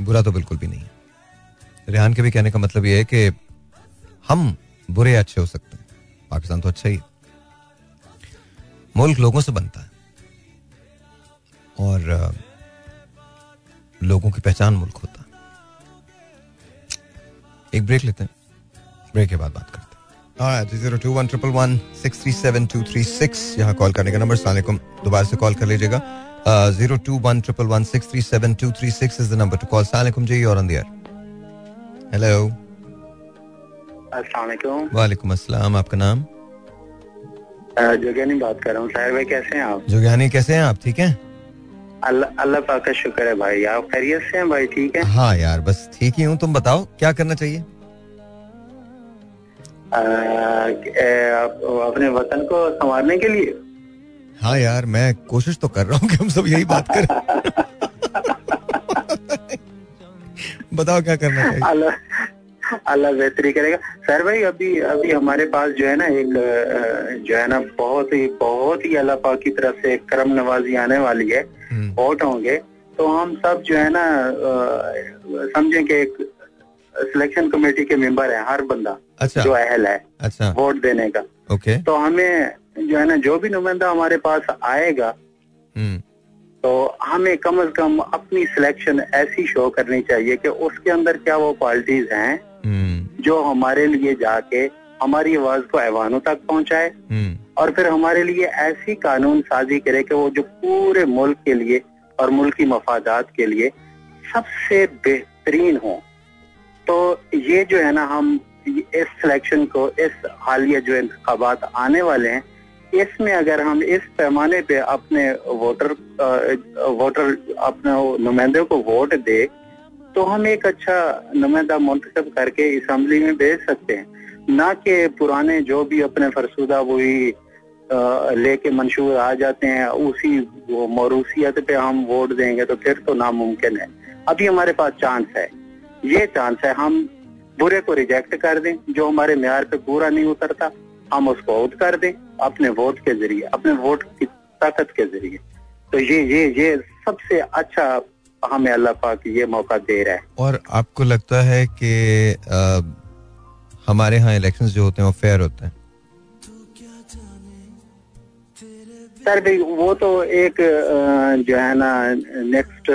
बुरा तो बिल्कुल भी नहीं है। रेहान के भी कहने का मतलब ये है कि हम बुरे अच्छे हो सकते हैं। पाकिस्तान तो अच्छा ही है। मुल्क लोगों से बनता है। और लोगों की पहचान मुल्क होता है। एक ब्रेक लेते हैं। ब्रेक के बाद बात करते हैं। Zero two one triple one six three seven two three six यहाँ कॉल करने का नंबर सलामकुम दोबारा से कॉल कर लीजिएगा। Zero two one triple one six three seven two three six is the number to call सलामकुम जी और ऑन दियर हेलो वालेकुम। अस्सलाम आपका नाम? जोगियानी बात कर रहा हूँ। साहिर भाई कैसे हैं आप? जोगियानी कैसे हैं आप? ठीक हैं? अल्लाह अल्लाह पाक का शुक्र है भाई आप खैरियत से हैं भाई ठीक है? हाँ यार बस ठीक ही हूँ तुम बताओ क्या करना चाहिए? आ, अपने वतन को संवारने के लिए? हाँ यार मैं कोशिश तो कर रहा हूँ कि हम सब यही बात करें। बताओ क्या करना चाहिए? अल्लाह बेहतरी करेगा। सर भाई अभी अभी हमारे पास जो है ना एक जो है ना बहुत ही बहुत ही अल्लाह पाक की तरफ़ से करम नवाजी आने वाली है। वोट होंगे तो हम सब जो है ना समझे कि एक सिलेक्शन कमेटी के मेंबर है हर बंदा अच्छा, जो अहल है अच्छा, वोट देने का ओके तो हमें जो है ना जो भी नुमाइंदा हमारे पास आएगा हम्म। तो हमें कम से कम अपनी सिलेक्शन ऐसी शो करनी चाहिए कि उसके अंदर क्या वो क्वालिटीज हैं हम्म। जो हमारे लिए जाके हमारी आवाज़ को ऐवानों तक पहुँचाए हम्म। और फिर हमारे लिए ऐसी कानून साजी करे कि वो जो पूरे मुल्क के लिए और मुल्क की मफादात के लिए सबसे बेहतरीन हो। तो ये जो है ना, हम इस सिलेक्शन को, इस हालिया जो इंतबात आने वाले हैं, इसमें अगर हम इस पैमाने पे अपने वोटर वोटर अपने नुमाइंदे को वोट दे तो हम एक अच्छा नुमाइंदा मुंतब करके असम्बली में भेज सकते हैं। ना कि पुराने जो भी अपने फरसुदा वही लेके मंशूर आ जाते हैं, उसी मरूसियत पे हम वोट देंगे तो फिर तो नामुमकिन है। अभी हमारे पास चांस है। ये चांस है, हम बुरे को रिजेक्ट कर दें, जो हमारे म्यार पे पूरा नहीं उतरता, हम उसको आउट कर दें, अपने वोट के ज़रिए, अपने वोट की ताकत के ज़रिए। तो ये ये ये सबसे अच्छा हमें अल्लाह पाक ये मौका दे रहा है। और आपको लगता है कि हमारे यहाँ इलेक्शंस जो होते हैं वो फेयर होते हैं? सर भाई वो तो एक जो है ना नेक्स्ट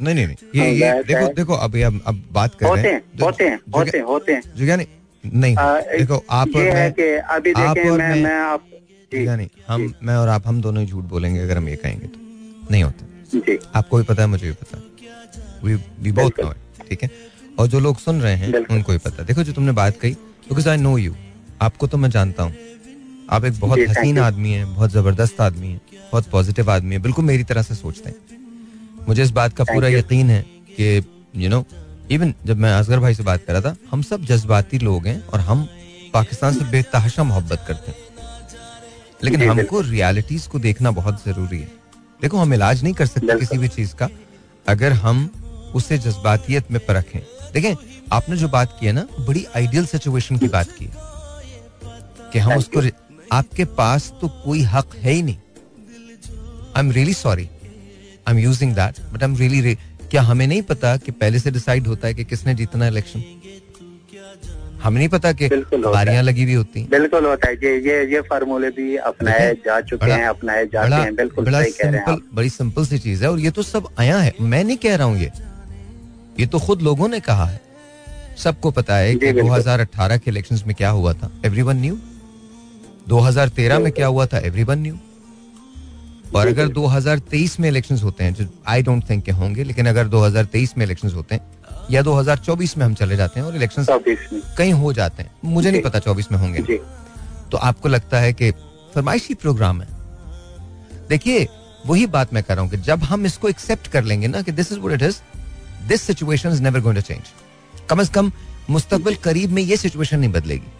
नहीं नहीं नहीं ये, ये देखो देखो अभी अब अब बात कर रहे हैं। होते हैं होते हैं होते हैं। जो क्या नहीं नहीं देखो आप ये है कि अभी देखें मैं मैं आप नहीं हम मैं और आप हम दोनों ही झूठ बोलेंगे अगर हम ये कहेंगे तो। नहीं होता। जी। आपको भी पता है मुझे भी पता है। वी वी बोथ नो ठीक है? और जो लोग सुन रहे हैं उनको भी पता है। देखो जो तुमने बात कही बिकॉज़ आई नो यू आपको तो मैं जानता हूँ। आप एक बहुत हसीन आदमी है बहुत ज़बरदस्त आदमी है बहुत पॉजिटिव आदमी है बिल्कुल मेरी तरह से सोचते हैं। मुझे इस बात का पूरा यकीन है कि यू नो इवन जब मैं असगर भाई से बात कर रहा था हम सब जज्बाती लोग हैं और हम पाकिस्तान से बेतहाशा मोहब्बत करते हैं। लेकिन हमको रियलिटीज को देखना बहुत ज़रूरी है। देखो हम इलाज नहीं कर सकते किसी भी चीज़ का अगर हम उसे जज्बातियत में परखें। देखें आपने जो बात की है ना बड़ी आइडियल सिचुएशन की बात की कि हम उसको आपके पास तो कोई हक है ही नहीं। I am really sorry I am using that but I am really क्या हमें नहीं पता कि पहले से डिसाइड होता है कि किसने जीतना इलेक्शन हमें नहीं पता कि बारियाँ लगी हुई होती बिल्कुल होता है। ये ये ये फार्मूले भी अपनाए जा चुके हैं अपनाए जाते हैं। बिल्कुल बड़ा सिंपल बड़ी सिंपल सी चीज़ है और ये तो सब आया है। मैं नहीं कह रहा हूँ ये। ये तो खुद लोगों ने कहा है। सबको पता है कि 2018 के इलेक्शंस में क्या हुआ था। एवरीवन न्यू 2013 में क्या हुआ था? एवरीवन न्यू और अगर 2023 में इलेक्शंस होते हैं जो आई डोंट थिंक के होंगे लेकिन अगर 2023 में इलेक्शंस होते हैं या 2024 में हम चले जाते हैं और इलेक्शन कहीं हो जाते हैं मुझे नहीं पता 24 में होंगे। तो आपको लगता है कि फरमाइशी प्रोग्राम है। देखिए वही बात मैं कर रहा हूँ कि जब हम इसको एक्सेप्ट कर लेंगे ना कि this is it is this situation is never going to change कम अज कम मुस्तकबिल करीब में ये सिचुएशन नहीं बदलेगी।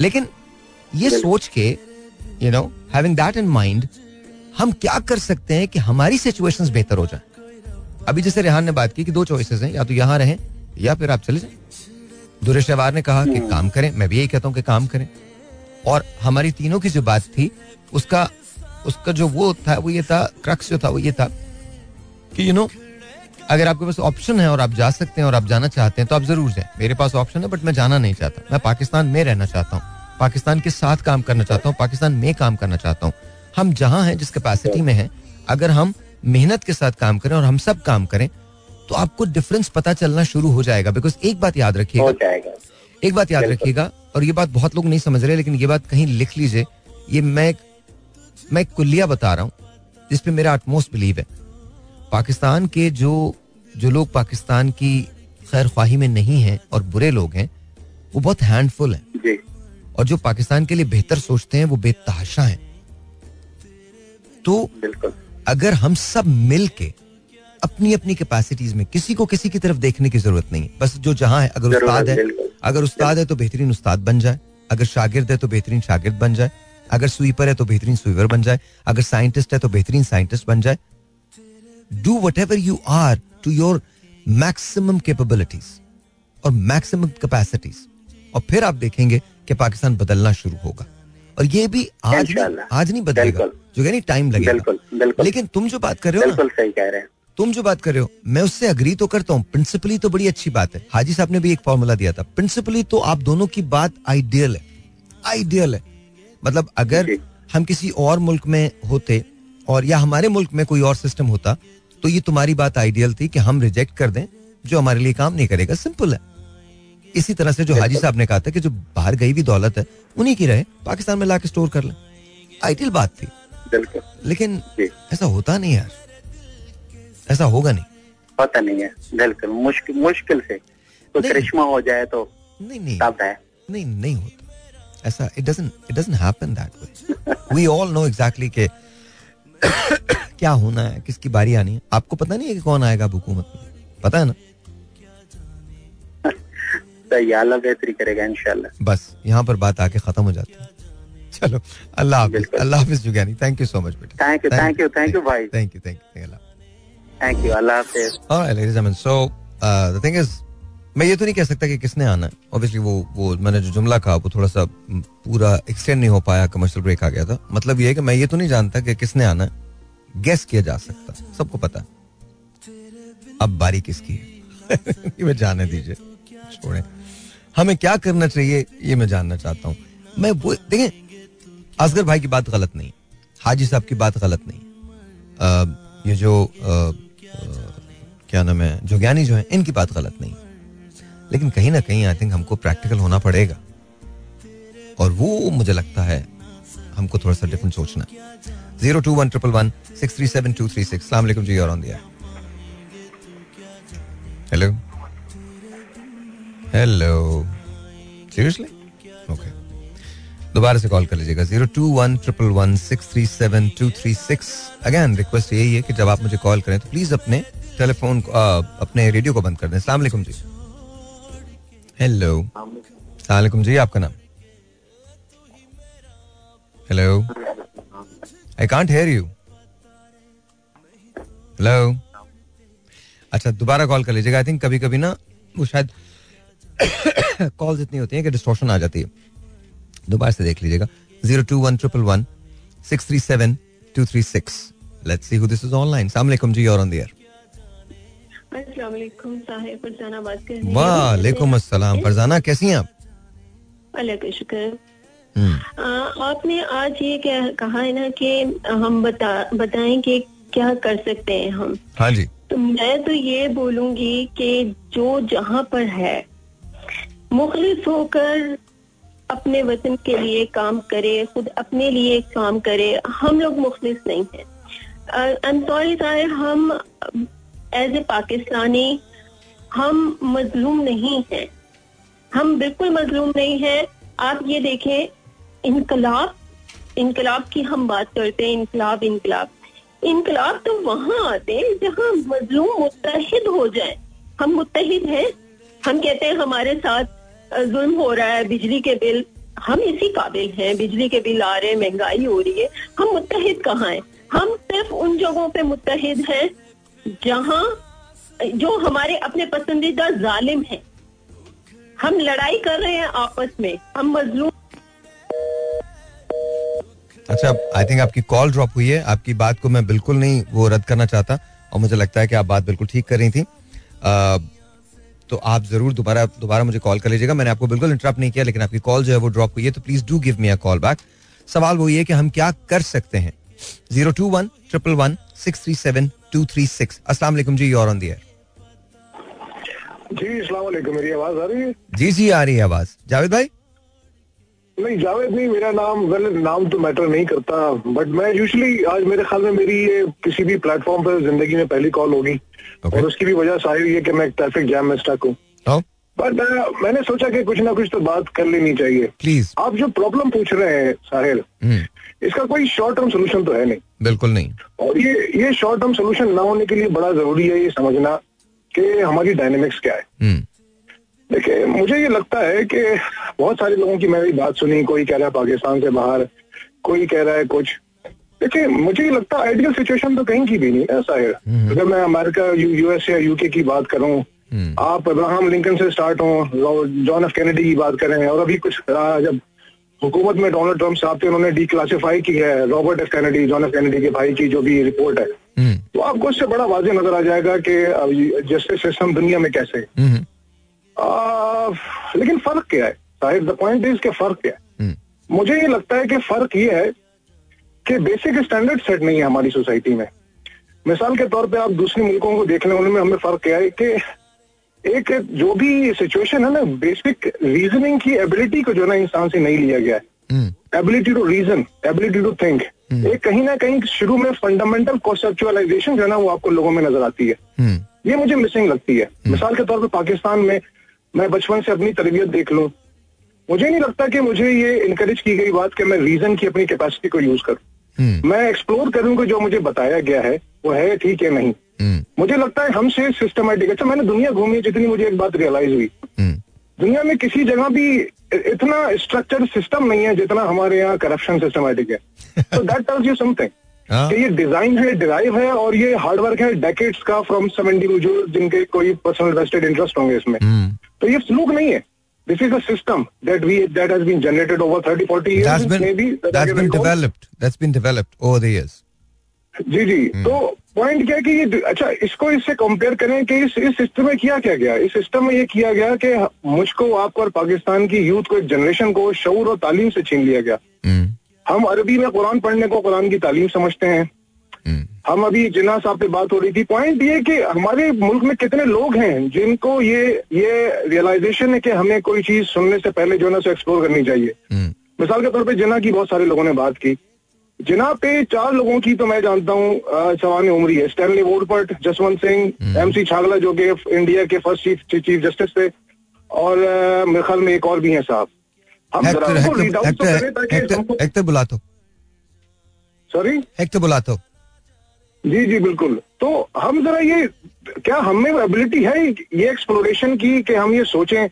लेकिन ये सोच के you know having that in mind हम क्या कर सकते हैं कि हमारी सिचुएशंस बेहतर हो जाए? अभी जैसे रेहान ने बात की कि दो चॉइसेस हैं या तो यहाँ रहें या फिर आप चले जाएँ। दुरेश अवार ने कहा कि काम करें मैं भी यही कहता हूँ कि काम करें। और हमारी तीनों की जो बात थी उसका उसका जो वो था वो ये था क्रक्स जो था वो ये था कि यू नो अगर आपके पास ऑप्शन है और आप जा सकते हैं और आप जाना चाहते हैं तो आप ज़रूर जाए। मेरे पास ऑप्शन है बट मैं जाना नहीं चाहता। मैं पाकिस्तान में रहना चाहता हूँ। पाकिस्तान के साथ काम करना चाहता हूँ पाकिस्तान में काम करना चाहता हूँ। हम जहाँ हैं जिस कैपेसिटी में हैं अगर हम मेहनत के साथ काम करें और हम सब काम करें तो आपको डिफरेंस पता चलना शुरू हो जाएगा। बिकॉज़ एक बात याद रखिएगा। एक बात याद रखिएगा और ये बात बहुत लोग नहीं समझ रहे लेकिन ये बात कहीं लिख लीजिए। ये मैं मैं कुल्लिया बता रहा हूँ जिसपे मेरा अटमोस्ट बिलीव है। पाकिस्तान के जो जो लोग पाकिस्तान की खैर ख्वाही में नहीं हैं और बुरे लोग हैं वो बहुत हैंडफुल हैं। और जो पाकिस्तान के लिए बेहतर सोचते हैं वो बेतहाशा हैं। तो अगर हम सब मिल के अपनी अपनी कैपेसिटीज में किसी को किसी की तरफ़ देखने की ज़रूरत नहीं है बस जो जहाँ है अगर उस्ताद है अगर उस्ताद है तो बेहतरीन उस्ताद बन जाए अगर शागिर्द है तो बेहतरीन शागिर्द बन जाए अगर स्वीपर है तो बेहतरीन स्वीपर बन जाए अगर साइंटिस्ट है तो बेहतरीन साइंटिस्ट बन जाए। Do whatever you are to your maximum capabilities और मैक्सिमम कैपेसिटीज और फिर आप देखेंगे कि पाकिस्तान बदलना शुरू होगा। और ये भी आज नहीं, आज नहीं बदलेगा। जो नहीं टाइम लगेगा। लेकिन तुम जो बात कर रहे हो सही कह रहे हैं। तुम जो बात कर रहे हो मैं उससे अग्री तो करता हूँ। प्रिंसिपली तो बड़ी अच्छी बात है। हाजी साहब ने भी एक फॉर्मूला दिया था। प्रिंसिपली तो आप दोनों की बात आइडियल है। आइडियल है। मतलब अगर हम किसी और मुल्क में होते और या हमारे मुल्क में कोई और सिस्टम होता तो ये तुम्हारी बात आइडियल थी कि हम रिजेक्ट कर दें जो हमारे लिए काम नहीं करेगा। सिंपल है। इसी तरह से जो हाजी साहब ने कहा था कि जो बाहर गई भी दौलत है उन्हीं की रहे पाकिस्तान में लाके स्टोर कर ले। आइडियल बात थी। लेकिन ऐसा होता नहीं यार। ऐसा होगा नहीं। पता नहीं है। बिल्कुल। मुश्किल मुश्किल से। तो करिश्मा हो जाए तो नहीं नहीं। है। नहीं नहीं होता। ऐसा it doesn't it doesn't happen that way we all know exactly के क्या होना है किसकी बारी आनी है। आपको पता नहीं है कि कौन आएगा हुकूमत में? पता है ना? तो बेहतरी करेगा इंशाल्लाह। बस यहाँ पर बात आके खत्म हो जाती है। चलो अल्लाह हाफिज अल्लाह हाफिज जुगानी थैंक यू सो मच बेटा। Thank you thank you thank you भाई। Thank you thank you thank you Allah Hafiz. Alright ladies and so the thing is मैं ये तो नहीं कह सकता कि किसने आना है। ऑब्वियसली वो वो मैंने जो जुमला कहा वो थोड़ा सा पूरा एक्सटेंड नहीं हो पाया कमर्शियल ब्रेक आ गया था। मतलब ये है कि मैं ये तो नहीं जानता कि किसने आना है। गेस किया जा सकता सबको पता अब बारी किसकी है? ये जाने दीजिए। छोड़े। हमें क्या करना चाहिए ये मैं जानना चाहता हूँ। मैं वो देखें असगर भाई की बात गलत नहीं हाजी साहब की बात गलत नहीं। आ, ये जो आ, आ, क्या नाम है जो ज्ञानी जो है इनकी बात गलत नहीं। लेकिन कहीं ना कहीं आई थिंक हमको प्रैक्टिकल होना पड़ेगा। और वो मुझे लगता है हमको थोड़ा सा डिफरेंट सोचना zero two one triple one six three seven two three six. सलाम जी और हेलो हेलो सीरियसली ओके दोबारा से कॉल कर लीजिएगा। Zero two one triple one six three seven two three six again request यही है कि जब आप मुझे कॉल करें तो प्लीज़ अपने टेलीफोन अपने रेडियो को बंद कर दें। सलाम जी। हेलो सलाम जी, आपका नाम? Hello I can't hear you hello अच्छा दोबारा कॉल कर लीजिएगा। आई थिंक कभी कभी ना, वो शायद कॉल्स इतनी होती हैं कि डिस्टोशन आ जाती है। दोबारा से देख लीजिएगा। Zero two one triple one six three seven two three six. Let's see who this is online सलाम जी और ऑन द एयर वालेकुम अस्सलाम। फरजाना कैसी हैं आप? अल्लाह का शुक्र। हम्म। आपने आज ये क्या कहा है ना कि हम बता बताएँ कि क्या कर सकते हैं हम? हाँ जी। तो मैं तो ये बोलूँगी कि जो जहाँ पर है मुखलिस होकर अपने वतन के लिए काम करे, खुद अपने लिए काम करे, हम लोग मुखलिस नहीं है। सॉरी साहिर हम, एज ए पाकिस्तानी, हम मजलूम नहीं हैं। हम बिल्कुल मजलूम नहीं है। आप ये देखें, इनकलाब इनकलाब की हम बात करते हैं, इनकलाब इनकलाब। इनकलाब तो वहाँ आते हैं जहाँ मजलूम मुतहद हो जाए। हम मुतहद हैं। हम कहते हैं हमारे साथ जुल्म हो रहा है, बिजली के बिल, हम इसी काबिल हैं, बिजली के बिल आ रहे हैं, महँगाई हो रही है। हम मुतहद कहाँ हैं? हम सिर्फ़ उन जगहों पे मुतहद हैं जहाँ, जो हमारे अपने पसंदीदा जालिम हैं। हम लड़ाई कर रहे हैं आपस में। हम मजलूम अच्छा आई थिंक आपकी कॉल ड्रॉप हुई है। आपकी बात को मैं बिल्कुल नहीं वो रद्द करना चाहता। और मुझे लगता है कि आप बात बिल्कुल ठीक कर रही थी। तो आप ज़रूर दोबारा दोबारा मुझे कॉल कर लीजिएगा। मैंने आपको बिल्कुल इंटरप्ट नहीं किया लेकिन आपकी कॉल जो है वो ड्रॉप हुई है तो please do give me a call back सवाल वो ये कि हम क्या कर सकते हैं? Zero two one triple one six three seven two three six असला जी योर ऑन दियर जी मेरी आवाज़ आ रही है? जी जी आ रही है आवाज़। जावेद भाई? नहीं जावेद नहीं मेरा नाम वेल नाम तो मैटर नहीं करता बट मैं यूजली आज मेरे ख्याल में मेरी ये किसी भी प्लेटफॉर्म पर ज़िंदगी में पहली कॉल होगी। Okay. और उसकी भी वजह साहिर ये कि मैं ट्रैफ़िक जैम में स्टक हूँ बट oh. मैंने सोचा कि कुछ ना कुछ तो बात कर लेनी चाहिए प्लीज़ आप जो प्रॉब्लम पूछ रहे हैं साहिर hmm. इसका कोई शॉर्ट टर्म सोल्यूशन तो है नहीं बिल्कुल नहीं और ये ये शॉर्ट टर्म सोल्यूशन ना होने के लिए बड़ा ज़रूरी है ये समझना कि हमारी डायनेमिक्स क्या है hmm. देखिए मुझे ये लगता है कि बहुत सारे लोगों की मैंने बात सुनी कोई कह रहा है पाकिस्तान से बाहर कोई कह रहा है कुछ देखिए मुझे ये लगता है आइडियल सिचुएशन तो कहीं की भी नहीं ऐसा है हम्म। अगर मैं अमेरिका यूएस या यूके की बात करूँ हम्म। आप अब्राहम लिंकन से स्टार्ट हो जॉन एफ़ कैनेडी की बात करें और अभी कुछ जब हुकूमत में डोनाल्ड ट्रंप साहब थे उन्होंने डी क्लासीफाई की है Robert F Kennedy John F Kennedy के भाई की जो भी रिपोर्ट है हम्म। तो आपको इससे बड़ा वाजे नज़र आ जाएगा कि जस्टिस सिस्टम दुनिया में कैसे लेकिन फ़र्क क्या है साहिब द पॉइंट इज़ के फ़र्क क्या है। मुझे ये लगता है कि फ़र्क ये है कि बेसिक स्टैंडर्ड सेट नहीं है हमारी सोसाइटी में। मिसाल के तौर पे आप दूसरे मुल्कों को देखने में हमें फ़र्क क्या है कि एक जो भी सिचुएशन है ना बेसिक रीजनिंग की एबिलिटी को जो ना इंसान से नहीं लिया गया है। Ability to reason ability to think एक कहीं ना कहीं शुरू में फंडामेंटल कॉन्सेप्चुअलाइजेशन जो है ना वो आपको लोगों में नज़र आती है। hmm. ये मुझे मिसिंग लगती है। hmm. मिसाल के तौर पर पाकिस्तान में मैं बचपन से अपनी तरबियत देख लूँ। मुझे नहीं लगता कि मुझे ये इनकरेज की गई बात कि मैं रीजन की अपनी कैपेसिटी को यूज़ करूँ। हम्म। मैं एक्सप्लोर करूँ कि जो मुझे बताया गया है वो है ठीक है नहीं। हम्म। मुझे लगता है हमसे सिस्टमेटिक अच्छा मैंने दुनिया घूमी जितनी मुझे एक बात रियलाइज़ हुई। हम्म। दुनिया में किसी जगह भी इतना स्ट्रक्चर सिस्टम नहीं है जितना हमारे यहाँ करप्शन सिस्टमेटिक है। तो दैट टेल्स यू समथिंग कि ये डिज़ाइन है डिराइव है और ये हार्डवर्क है डेकेट्स का फ्रॉम सम इंडिविजुअल जिनके कोई पर्सनल वेस्टेड इंटरेस्ट होंगे इसमें। तो ये फ्लूक नहीं है। This is a system that we that has been generated over 30 40 years that's been, maybe that that's been developed that's been developed over the years जी जी hmm. तो पॉइंट क्या है कि ये अच्छा इसको इससे कंपेयर करें कि इस इस सिस्टम में किया क्या गया इस सिस्टम में ये किया गया कि मुझको आपको और पाकिस्तान की यूथ को एक जनरेशन को शऊर और तालीम से छीन लिया गया hmm. हम अरबी में कुरान पढ़ने को कुरान की तालीम समझते हैं hmm. हम अभी जिना साहब पे बात हो रही थी। पॉइंट ये कि हमारे मुल्क में कितने लोग हैं जिनको ये ये रियलाइजेशन है कि हमें कोई चीज़ सुनने से पहले जो है ना उसे एक्सप्लोर करनी चाहिए। हम्म। मिसाल के तौर पे जिना की बहुत सारे लोगों ने बात की। जिना पे चार लोगों की तो मैं जानता हूँ सवान उमरी है। Stanley Wolpert Jaswant Singh M hmm. C Chagla जो कि इंडिया के फ़र्स्ट चीफ चीफ जस्टिस थे। और मेरे ख्याल में एक और भी है साहब। हम जरा तो बुला तो सॉरी हेक्टर बुला तो जी जी बिल्कुल तो हम जरा ये क्या हमें एबिलिटी है ये एक्सप्लोरेशन की कि हम ये सोचें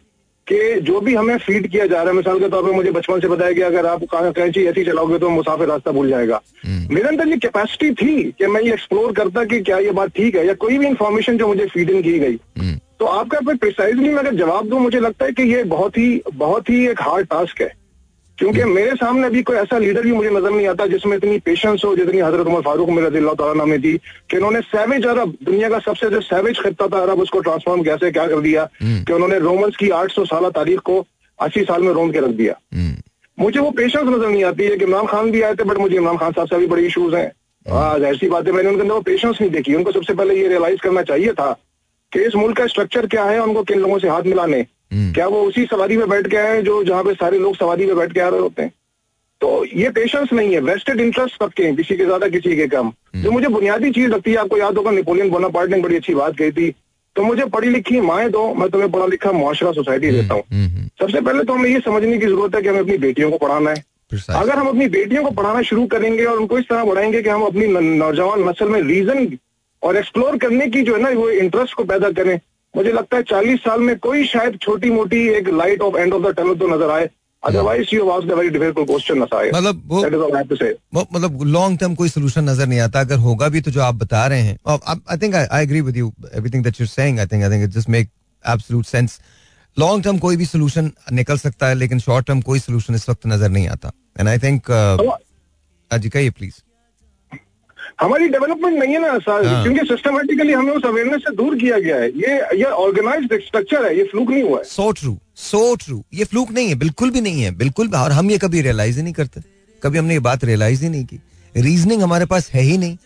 कि जो भी हमें फ़ीड किया जा रहा है मिसाल के तौर पर मुझे बचपन से बताया गया अगर आप कैंची ऐसी चलाओगे तो मुसाफिर रास्ता भूल जाएगा हम्म। मेरे अंदर ये कैपेसिटी थी कि मैं ये एक्सप्लोर करता कि क्या ये बात ठीक है या कोई भी इंफॉर्मेशन जो मुझे फ़ीड इन की गई हम्म। तो आपका प्रिसाइजली मैं अगर जवाब दूँ मुझे लगता है कि ये बहुत ही बहुत ही एक हार्ड टास्क है क्योंकि मेरे सामने अभी कोई ऐसा लीडर भी मुझे नज़र नहीं आता जिसमें इतनी पेशेंस हो जितनी हज़रत उमर फारूक मेरा दिल्ला तला में थी कि उन्होंने सैवेज अरब दुनिया का सबसे जो सैवेज खत्ता था अरब उसको ट्रांसफॉर्म कैसे क्या कर दिया हम्म। कि उन्होंने रोमन्स की 800 साल तारीख को अस्सी साल में रोम के रख दिया हम्म। मुझे वो पेशेंस नज़र नहीं आती है कि इमरान खान भी आए थे बट मुझे इमरान खान साहब से भी बड़े इशूज हैं हम्म। ऐसी बात है मैंने उनके अंदर वो पेशेंस नहीं देखी उनको सबसे पहले ये रियलाइज़ करना चाहिए था कि इस मुल्क का स्ट्रक्चर क्या है उनको किन लोगों से हाथ मिलाने हम्म। क्या वो उसी सवारी में बैठ के आए जो जहाँ पे सारे लोग सवारी में बैठ के आ रहे होते हैं? तो ये पेशेंस नहीं है। वेस्टेड इंटरेस्ट सबके हैं किसी के ज़्यादा किसी के कम। जो मुझे बुनियादी चीज़ लगती है आपको याद होगा नेपोलियन बोनापार्ट ने बड़ी अच्छी बात कही थी। तो मुझे पढ़ी लिखी माए दो मैं तुम्हें पढ़ा लिखा मुआशरा सोसाइटी हम्म, देता हूँ। हम्म, हम्म। सबसे पहले तो हमें ये समझने की ज़रूरत है कि हमें अपनी बेटियों को पढ़ाना है। अगर हम अपनी बेटियों को पढ़ाना शुरू करेंगे और उनको इस तरह बढ़ाएँगे कि हम अपनी नौजवान नस्ल में रीजन और एक्सप्लोर करने की जो है ना वो इंटरेस्ट को पैदा करें मुझे लगता है चालीस साल में कोई शायद छोटी मोटी एक light of and of the tunnel तो नज़र आए। Otherwise you was very difficult question मतलब वो मतलब लॉन्ग टर्म कोई सोल्यूशन नज़र नहीं आता। अगर होगा भी तो जो आप बता रहे हैं। I think I agree with you everything that you saying I think I think it just make absolute sense long term कोई भी सोल्यूशन निकल सकता है लेकिन शॉर्ट टर्म कोई सोल्यूशन इस वक्त नज़र नहीं आता। एंड आई थिंक जी कहिए प्लीज़ हमारी डेवलपमेंट नहीं है ना सर हाँ. क्योंकि सिस्टमेटिकली हमें उस अवेयरनेस से दूर किया गया है। ये ये ऑर्गेनाइज्ड स्ट्रक्चर है ये फ्लूक नहीं हुआ है। सो ट्रू सो ट्रू ये फ्लूक नहीं है बिल्कुल भी नहीं है बिल्कुल भी। और हम ये कभी रियलाइज़ ही नहीं करते। कभी हमने ये बात रियलाइज़ ही नहीं की। रीजनिंग हमारे पास है ही नहीं।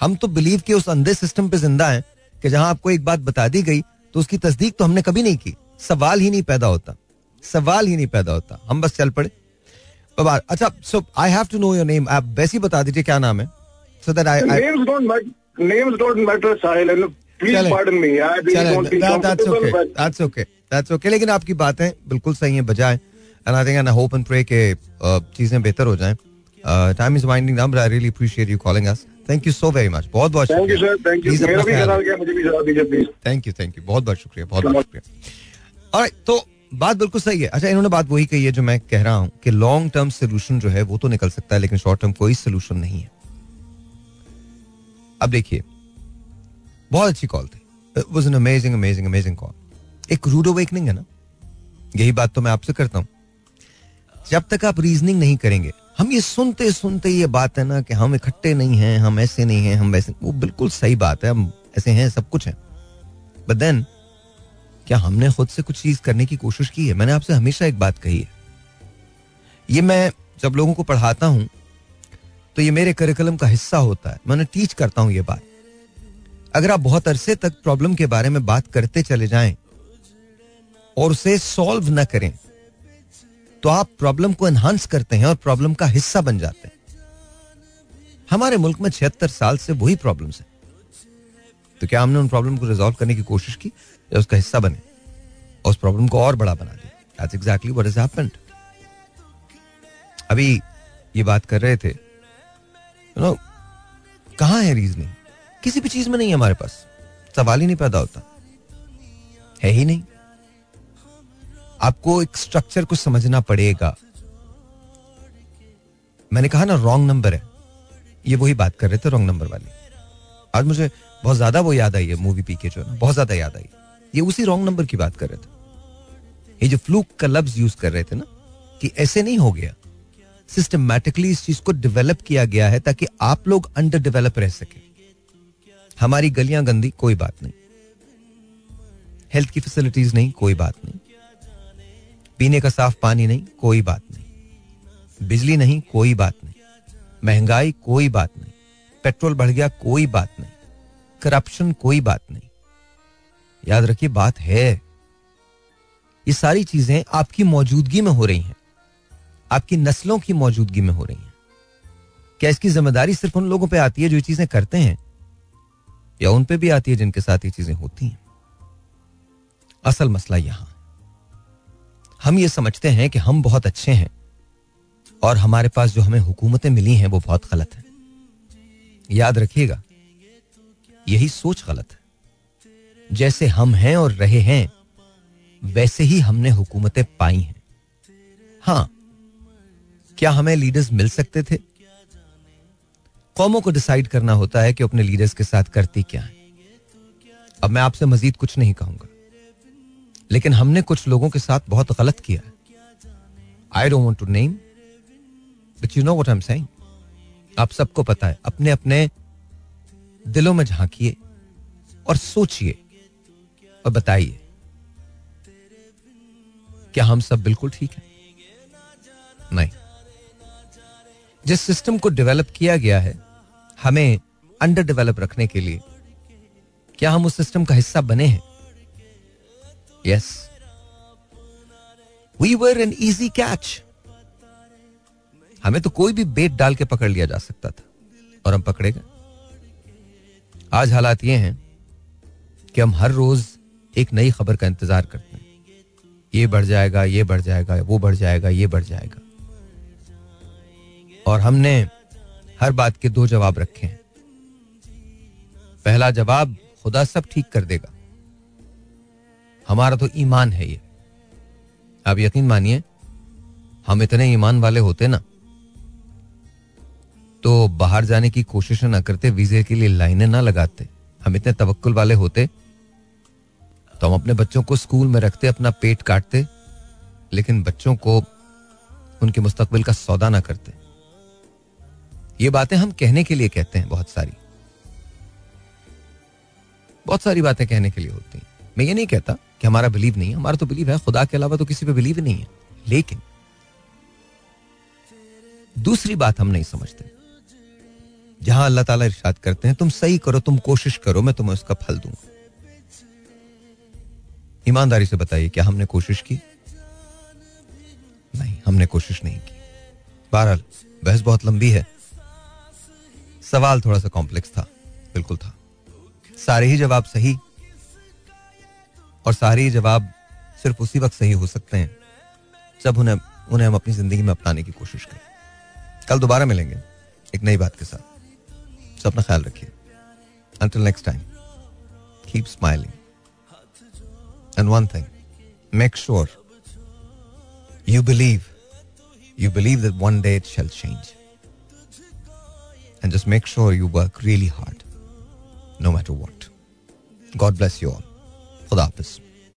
हम तो बिलीव के उस अंधे सिस्टम पे ज़िंदा है कि जहाँ आपको एक बात बता दी गई तो उसकी तस्दीक तो हमने कभी नहीं की। सवाल ही नहीं पैदा होता। सवाल ही नहीं पैदा होता। हम बस चल पड़े। अच्छा so I have to know your name आप वैसे ही बता दीजिए क्या नाम है। So that I, I names don't matter. Names don't matter, Sahil. And please pardon me. I really don't feel that, that's okay. But... That's okay. That's okay. लेकिन आपकी बातें बिल्कुल सही हैं बजाय and I think and I hope and pray के चीज़ें बेहतर हो जाएँ. Time is winding down, but I really appreciate you calling us. Thank you so very much. बहुत बहुत Thank you sir. Thank you. मेरा भी ख्याल गया मुझे भी जवाब दीजिए please. Thank you. Thank you. बहुत बहुत शुक्रिया. बहुत बहुत शुक्रिया. Alright, तो बात बिल्कुल सही है अच्छा इन्होंने बात वही कही है जो मैं कह रहा हूँ कि लॉन्ग टर्म सोल्यूशन जो है वो तो निकल सकता है लेकिन शॉर्ट टर्म कोई सोल्यूशन नहीं है अब देखिए, बहुत अच्छी कॉल थी। Was an amazing amazing amazing call एक रूड अवेकनिंग है ना? यही बात तो मैं आपसे करता हूँ। जब तक आप रीजनिंग नहीं करेंगे, हम ये सुनते सुनते ये बात है ना कि हम इकट्ठे नहीं हैं, हम ऐसे नहीं हैं, हम वैसे, वो बिल्कुल सही बात है, हम ऐसे हैं, सब कुछ है। बट देन क्या हमने खुद से कुछ चीज़ करने की कोशिश की है? मैंने आपसे हमेशा एक बात कही है। ये मैं जब लोगों को पढ़ाता हूँ तो ये मेरे करिकुलम का हिस्सा होता है। मैं टीच करता हूँ ये बात। अगर आप बहुत अरसे तक प्रॉब्लम के बारे में बात करते चले जाएँ और उसे सॉल्व ना करें तो आप प्रॉब्लम को एनहांस करते हैं और प्रॉब्लम का हिस्सा बन जाते हैं। हमारे मुल्क में छिहत्तर साल से वही प्रॉब्लम्स हैं। तो क्या हमने उन प्रॉब्लम को रिजॉल्व करने की कोशिश की? या उसका हिस्सा बने? और उस प्रॉब्लम को और बड़ा बना दिया। दैट्स एग्जैक्टली अभी ये बात कर रहे थे यू नो कहाँ है रीजनिंग किसी भी चीज़ में नहीं है हमारे पास। सवाल ही नहीं पैदा होता। है ही नहीं। आपको एक स्ट्रक्चर को समझना पड़ेगा। मैंने कहा ना रॉन्ग नंबर है। ये वही बात कर रहे थे रॉन्ग नंबर वाली। आज मुझे बहुत ज़्यादा वो याद आई है मूवी पी के जो ना, बहुत ज़्यादा याद आई। ये उसी रॉन्ग नंबर की बात कर रहे थे। ये जो फ्लूक का लफ्ज यूज़ कर रहे थे ना, कि ऐसे नहीं हो गया। सिस्टमैटिकली इस चीज़ को डेवलप किया गया है ताकि आप लोग अंडर डेवलप रह सके। हमारी गलियाँ गंदी, कोई बात नहीं। हेल्थ की फैसिलिटीज़ नहीं, कोई बात नहीं। पीने का साफ़ पानी नहीं, कोई बात नहीं। बिजली नहीं, कोई बात नहीं। महँगाई, कोई बात नहीं। पेट्रोल बढ़ गया, कोई बात नहीं। करप्शन कोई बात नहीं। याद रखिए, बात है। ये सारी चीज़ें आपकी मौजूदगी में हो रही हैं। आपकी नस्लों की मौजूदगी में हो रही हैं। क्या इसकी ज़िम्मेदारी सिर्फ़ उन लोगों पे आती है जो चीज़ें करते हैं? या उन पे भी आती है जिनके साथ ये चीज़ें होती हैं? असल मसला यहाँ। हम ये समझते हैं कि हम बहुत अच्छे हैं और हमारे पास जो हमें हुकूमतें मिली हैं, वो बहुत गलत है। याद रखिएगा, यही सोच गलत है। जैसे हम हैं और रहे हैं, वैसे ही हमने हुकूमतें पाई हैं। हाँ क्या हमें लीडर्स मिल सकते थे? कौमों को डिसाइड करना होता है कि अपने लीडर्स के साथ करती क्या है। अब मैं आपसे मजीद कुछ नहीं कहूँगा। लेकिन हमने कुछ लोगों के साथ बहुत गलत किया है। I don't want to name but you know I am saying आप सबको पता है अपने अपने दिलों में झांकिए और सोचिए और बताइए क्या हम सब बिल्कुल ठीक है। नहीं। जिस सिस्टम को डेवलप किया गया है, हमें अंडर डेवलप रखने के लिए, क्या हम उस सिस्टम का हिस्सा बने हैं? Yes we were an easy catch हमें तो कोई भी बेट डाल के पकड़ लिया जा सकता था, और हम पकड़े गए आज हालात ये हैं कि हम हर रोज एक नई खबर का इंतज़ार करते हैं। ये बढ़ जाएगा, ये बढ़ जाएगा, वो बढ़ जाएगा, ये बढ़ जाएगा। और हमने हर बात के दो जवाब रखे हैं। पहला जवाब, खुदा सब ठीक कर देगा। हमारा तो ईमान है ये। आप यकीन मानिए, हम इतने ईमान वाले होते ना तो बाहर जाने की कोशिश ना करते, वीजे के लिए लाइनें ना लगाते। हम इतने तवक्कुल वाले होते तो हम अपने बच्चों को स्कूल में रखते, अपना पेट काटते, लेकिन बच्चों को उनके मुस्तकबिल का सौदा ना करते। ये बातें हम कहने के लिए कहते हैं बहुत सारी। बहुत सारी बातें कहने के लिए होती हैं। मैं ये नहीं कहता कि हमारा बिलीव नहीं है, हमारा तो बिलीव है, खुदा के अलावा तो किसी पे बिलीव नहीं है। लेकिन, दूसरी बात हम नहीं समझते। जहाँ अल्लाह ताला इरशाद करते हैं, तुम सही करो, तुम कोशिश करो, मैं तुम्हें उसका फल दूँगा। ईमानदारी से बताइए, क्या हमने कोशिश की? नहीं, हमने कोशिश नहीं की। बहरहाल, बहस बहुत लंबी है। सवाल थोड़ा सा कॉम्प्लेक्स था, बिल्कुल था। सारे ही जवाब सही और सारे ही जवाब सिर्फ़ उसी वक्त सही हो सकते हैं, जब उन्हें उन्हें हम अपनी ज़िंदगी में अपनाने की कोशिश करें। कल दोबारा मिलेंगे एक नई बात के साथ। सब अपना ख्याल रखिए। Until next time keep smiling and one thing make sure you believe you believe that one day it shall change. And just make sure you work really hard, no matter what. God bless you all. Khuda Hafiz.